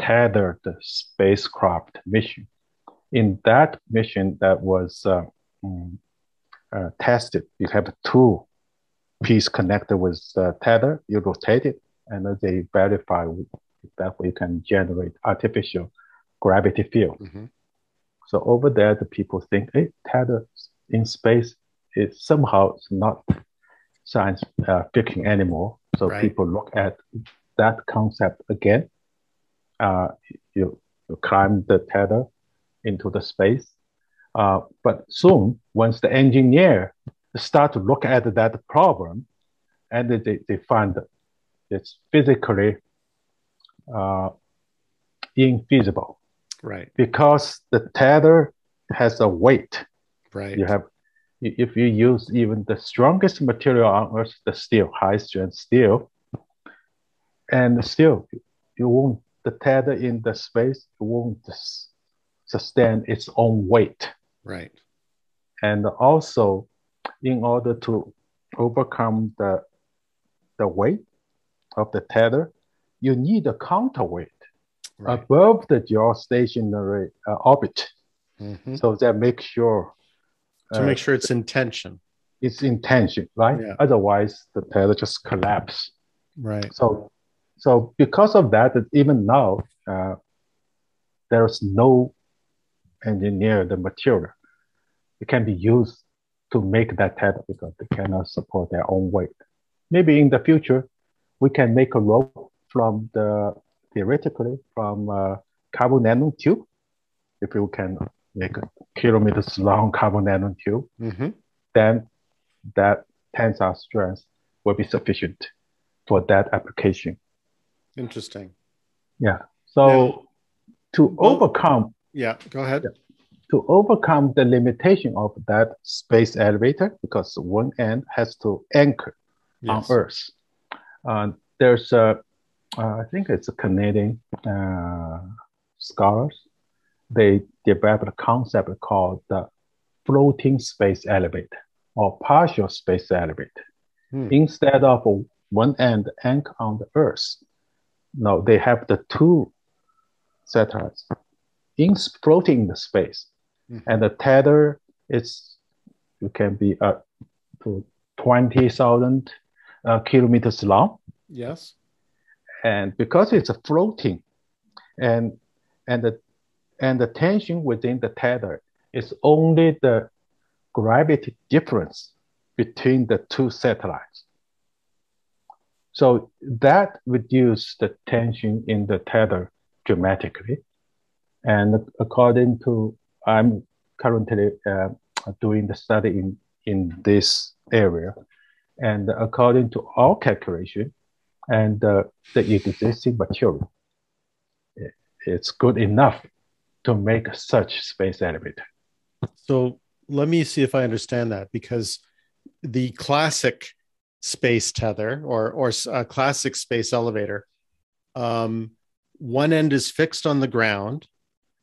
tethered spacecraft mission. In that mission that was uh, um, uh, tested, you have two piece connected with tether, you rotate it, and they verify that way you can generate artificial gravity field. Mm-hmm. So over there, the people think, hey, tether in space is somehow it's not science uh, fiction anymore. So right. people look at that concept again. Uh, you, you climb the tether into the space. Uh, but soon, once the engineer start to look at that problem, and they, they find it's physically uh, infeasible. Right. Because the tether has a weight. Right. You have if you use even the strongest material on earth, the steel, high strength steel, and still you won't, the tether in the space won't sustain its own weight. Right. And also, in order to overcome the, the weight of the tether, you need a counterweight right. above the geostationary uh, orbit. Mm-hmm. So that makes sure to uh, make sure it's intention. It's intention, right? Yeah. Otherwise, the tether just collapse. Right. So, so because of that, even now, uh, there's no engineer the material. It can be used to make that tether because they cannot support their own weight. Maybe in the future, we can make a rope from the theoretically from uh, carbon nanotube if we can make a kilometers long carbon nanotube, mm-hmm. then that tensile strength will be sufficient for that application. Interesting. Yeah. So to well, overcome. Yeah, go ahead. To overcome the limitation of that space elevator, because one end has to anchor yes. on Earth. Uh, there's a, uh, I think it's a Canadian uh, scholars they developed a concept called the floating space elevator or partial space elevator. Hmm. Instead of one end anchor on the Earth, no, they have the two satellites in floating in the space, mm-hmm. and the tether is it can be up to twenty thousand uh, kilometers long. Yes, and because it's a floating, and and the and the tension within the tether is only the gravity difference between the two satellites. So that reduces the tension in the tether dramatically. And according to, I'm currently uh, doing the study in, in this area. And according to our calculation and uh, the existing material, it's good enough to make such space elevator. So let me see if I understand that because the classic space tether or or a classic space elevator, um, one end is fixed on the ground,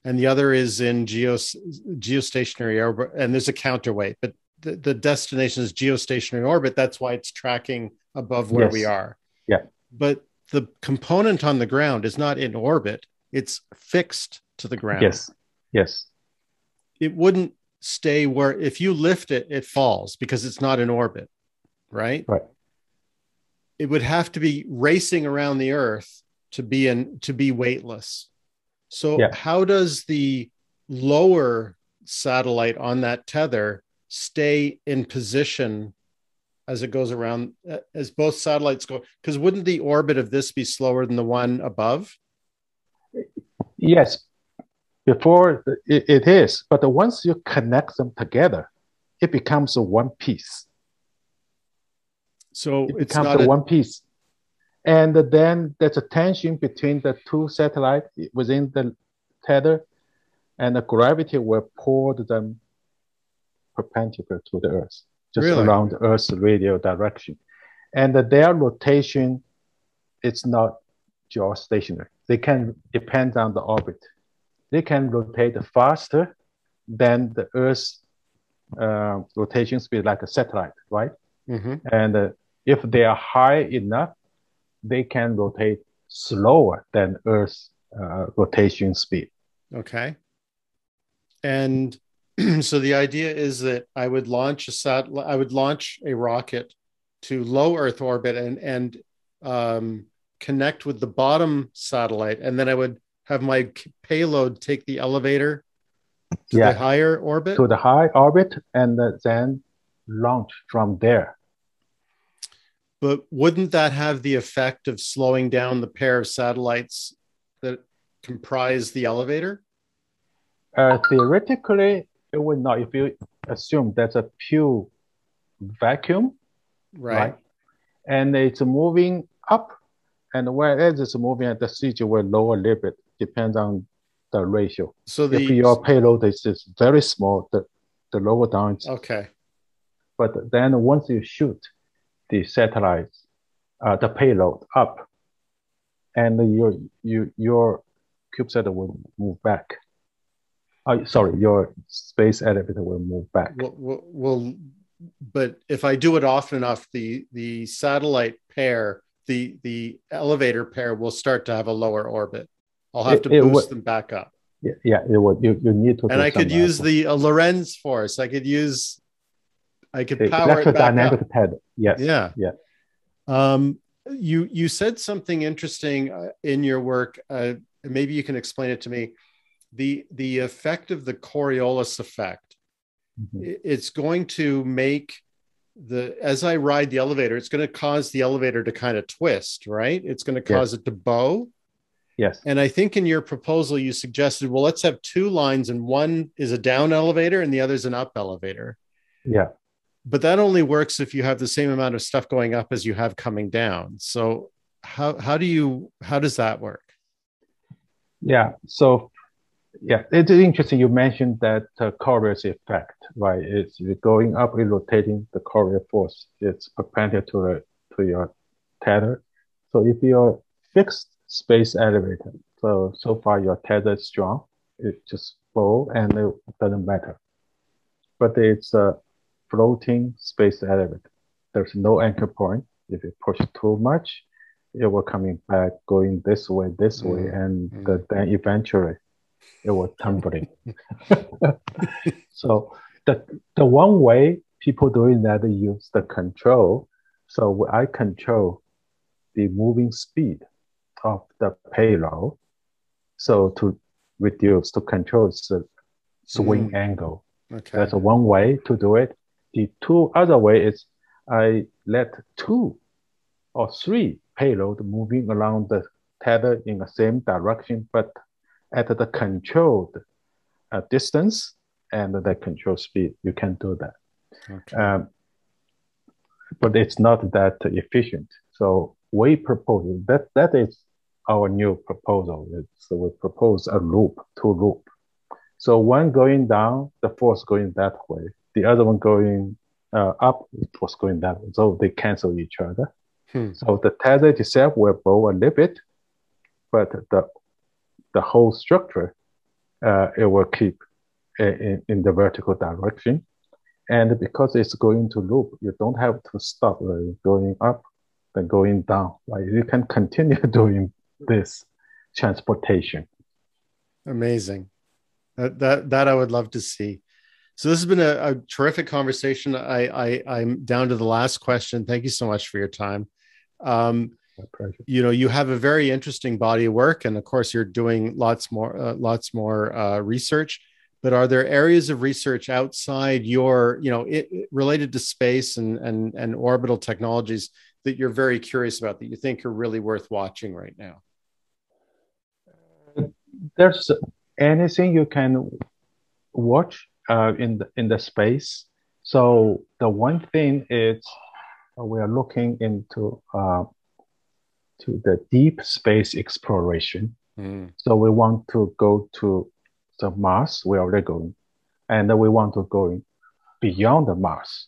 and the other is in geo geostationary orbit, and there's a counterweight, but the, the destination is geostationary orbit. That's why it's tracking above where Yes. we are. Yeah. But the component on the ground is not in orbit; it's fixed to the ground. Yes, yes, it wouldn't stay where if you lift it it falls because it's not in orbit right Right. it would have to be racing around the earth to be in to be weightless so Yeah. how does the lower satellite on that tether stay in position as it goes around as both satellites go because wouldn't the orbit of this be slower than the one above yes. Before it, it is, but once you connect them together, it becomes a one piece. so It it's becomes not a a, one piece. And then there's a tension between the two satellites within the tether, and the gravity will pull them perpendicular to the Earth, just Really? around the Earth's radial direction. And their rotation is not geostationary. They can depend on the orbit. They can rotate faster than the Earth's uh, rotation speed, like a satellite, right? Mhm. And uh, if they are high enough, they can rotate slower than Earth's uh, rotation speed. Okay. And so the idea is that I would launch a sat I would launch a rocket to low Earth orbit and and um, connect with the bottom satellite, and then I would have my payload take the elevator to Yeah. the higher orbit. to the high orbit and then launch from there. But wouldn't that have the effect of slowing down the pair of satellites that comprise the elevator? Uh, theoretically, it would not if you assume that's a pure vacuum, Right. And it's moving up, and whereas it's moving at the CG will lower a little bit, depends on the ratio. So the if your payload is, is very small, the, the lower down okay. But then once you shoot the satellites, uh, the payload up, and your you your CubeSat will move back. Oh, sorry, your space elevator will move back. Well, well, but if I do it often enough, the the satellite pair, the the elevator pair will start to have a lower orbit. I'll have It- to boost would- them back up, Yeah, yeah, it would. You, you need to. and I could use the uh, Lorentz force. I could use, I could the power it back up. tether. Yes. Yeah, Yeah. Um, you you said something interesting uh, in your work. Uh, maybe you can explain it to me. The the effect of the Coriolis effect. Mhm. it's going to make the as I ride the elevator, it's going to cause the elevator to kind of twist, right? It's going to cause it to bow. Yes. And I think in your proposal, you suggested, well, let's have two lines, and one is a down elevator and the other is an up elevator. Yeah. But that only works if you have the same amount of stuff going up as you have coming down. So how how do you how does that work? Yeah. So, yeah, it's interesting. You mentioned that uh, Coriolis effect, right? It's going up, it's rotating the Coriolis force. It's perpendicular to your tether. So if you're fixed space elevator, so so far your tether is strong, it just flow and it doesn't matter. But it's a floating space elevator. There's no anchor point. If you push too much, it will coming back, going this way, this way, Mm, and mm. the, then eventually it will tumbling. so the the one way people doing that they use the control. So I control the moving speed of the payload. So to reduce to control the swing angle. Okay. That's one way to do it. The two other way is I let two or three payload moving along the tether in the same direction, but at the controlled uh, distance and the control speed, you can do that. Okay. Um, but it's not that efficient. So we propose that that is our new proposal. So we propose a loop, two loop. So one going down, the force going that way. The other one going uh, up, it was going that way. So they cancel each other. Hmm. So the tether itself will bow a little bit, but the the whole structure uh, it will keep in, in the vertical direction. And because it's going to loop, you don't have to stop uh, going up, then going down. Right? You can continue doing this transportation. Amazing. That, that that I would love to see. So this has been a, a terrific conversation. I, I I'm down to the last question. Thank you so much for your time. Um, you know you have a very interesting body of work and of course you're doing lots more uh, lots more uh, research but are there areas of research outside your you know it, it related to space and and and orbital technologies that you're very curious about that you think are really worth watching right now There's anything you can watch uh, in the in the space. So the one thing is uh, we are looking into uh, to the deep space exploration. Mm, So we want to go to the Mars. We're already going, and we want to go beyond the Mars.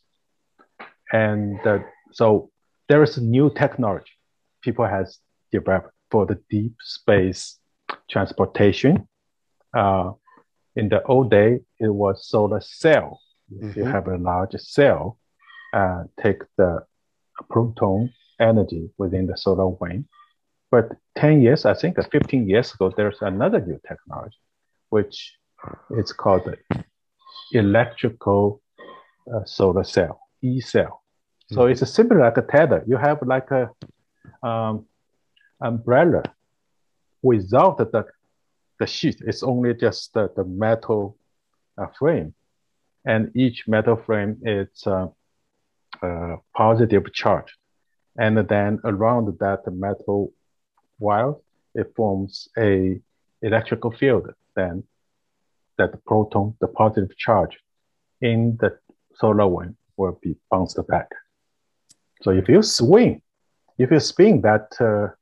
And uh, so there is a new technology people has developed for the deep space transportation. Uh, in the old day, it was solar cell. If you Mhm. have a large cell, uh, take the proton energy within the solar wind. But 10 years, I think uh, 15 years ago, there's another new technology, which is called the electrical uh, solar cell, E cell. So it's similar like a tether. You have like a um, umbrella without the, the sheet. It's only just the, the metal uh, frame. And each metal frame is uh, uh, positive charge. And then around that metal wire, it forms a electrical field. Then that proton, the positive charge in the solar wind will be bounced back. So if you swing, if you spin that uh,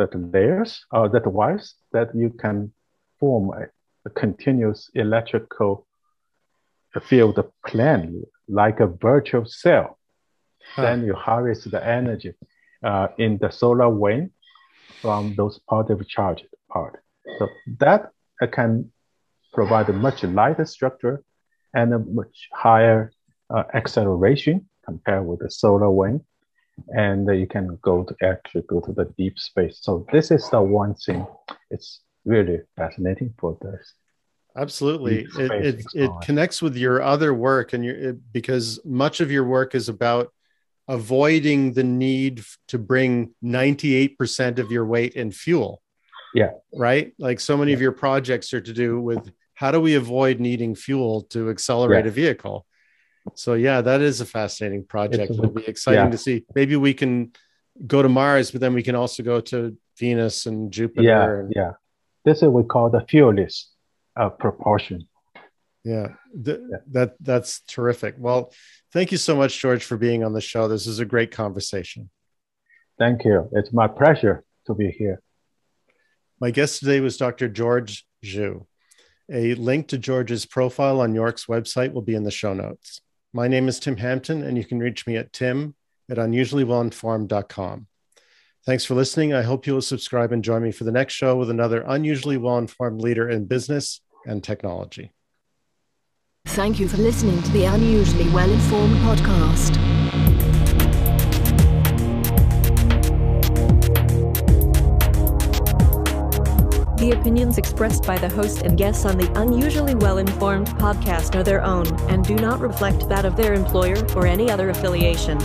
that layers or that wires, that you can form a, a continuous electrical field plan like a virtual cell. Huh. Then you harvest the energy uh, in the solar wind from those positive charged part. So that uh, can provide a much lighter structure and a much higher uh, acceleration compared with the solar wind. And you can go to actually go to the deep space. So this is the one thing. It's really fascinating for this. absolutely it, it, it connects with your other work and your it, because much of your work is about avoiding the need to bring 98% of your weight in fuel Yeah. right like so many of your projects are to do with how do we avoid needing fuel to accelerate Yeah. a vehicle so yeah that is a fascinating project it'll be exciting yeah. to see maybe we can go to mars but then we can also go to venus and jupiter Yeah, and, yeah. This is what we call the fuelless uh, propulsion. Yeah, th- Yeah. that that's terrific. Well, thank you so much, George, for being on the show. This is a great conversation. Thank you. It's my pleasure to be here. My guest today was Dr. George Zhu. A link to George's profile on York's website will be in the show notes. My name is Tim Hampton, and you can reach me at tim at unusuallywellinformed.com. Thanks for listening. I hope you will subscribe and join me for the next show with another unusually well informed leader in business and technology. Thank you for listening to the Unusually Well Informed podcast. The opinions expressed by the host and guests on the Unusually Well Informed podcast are their own and do not reflect that of their employer or any other affiliation.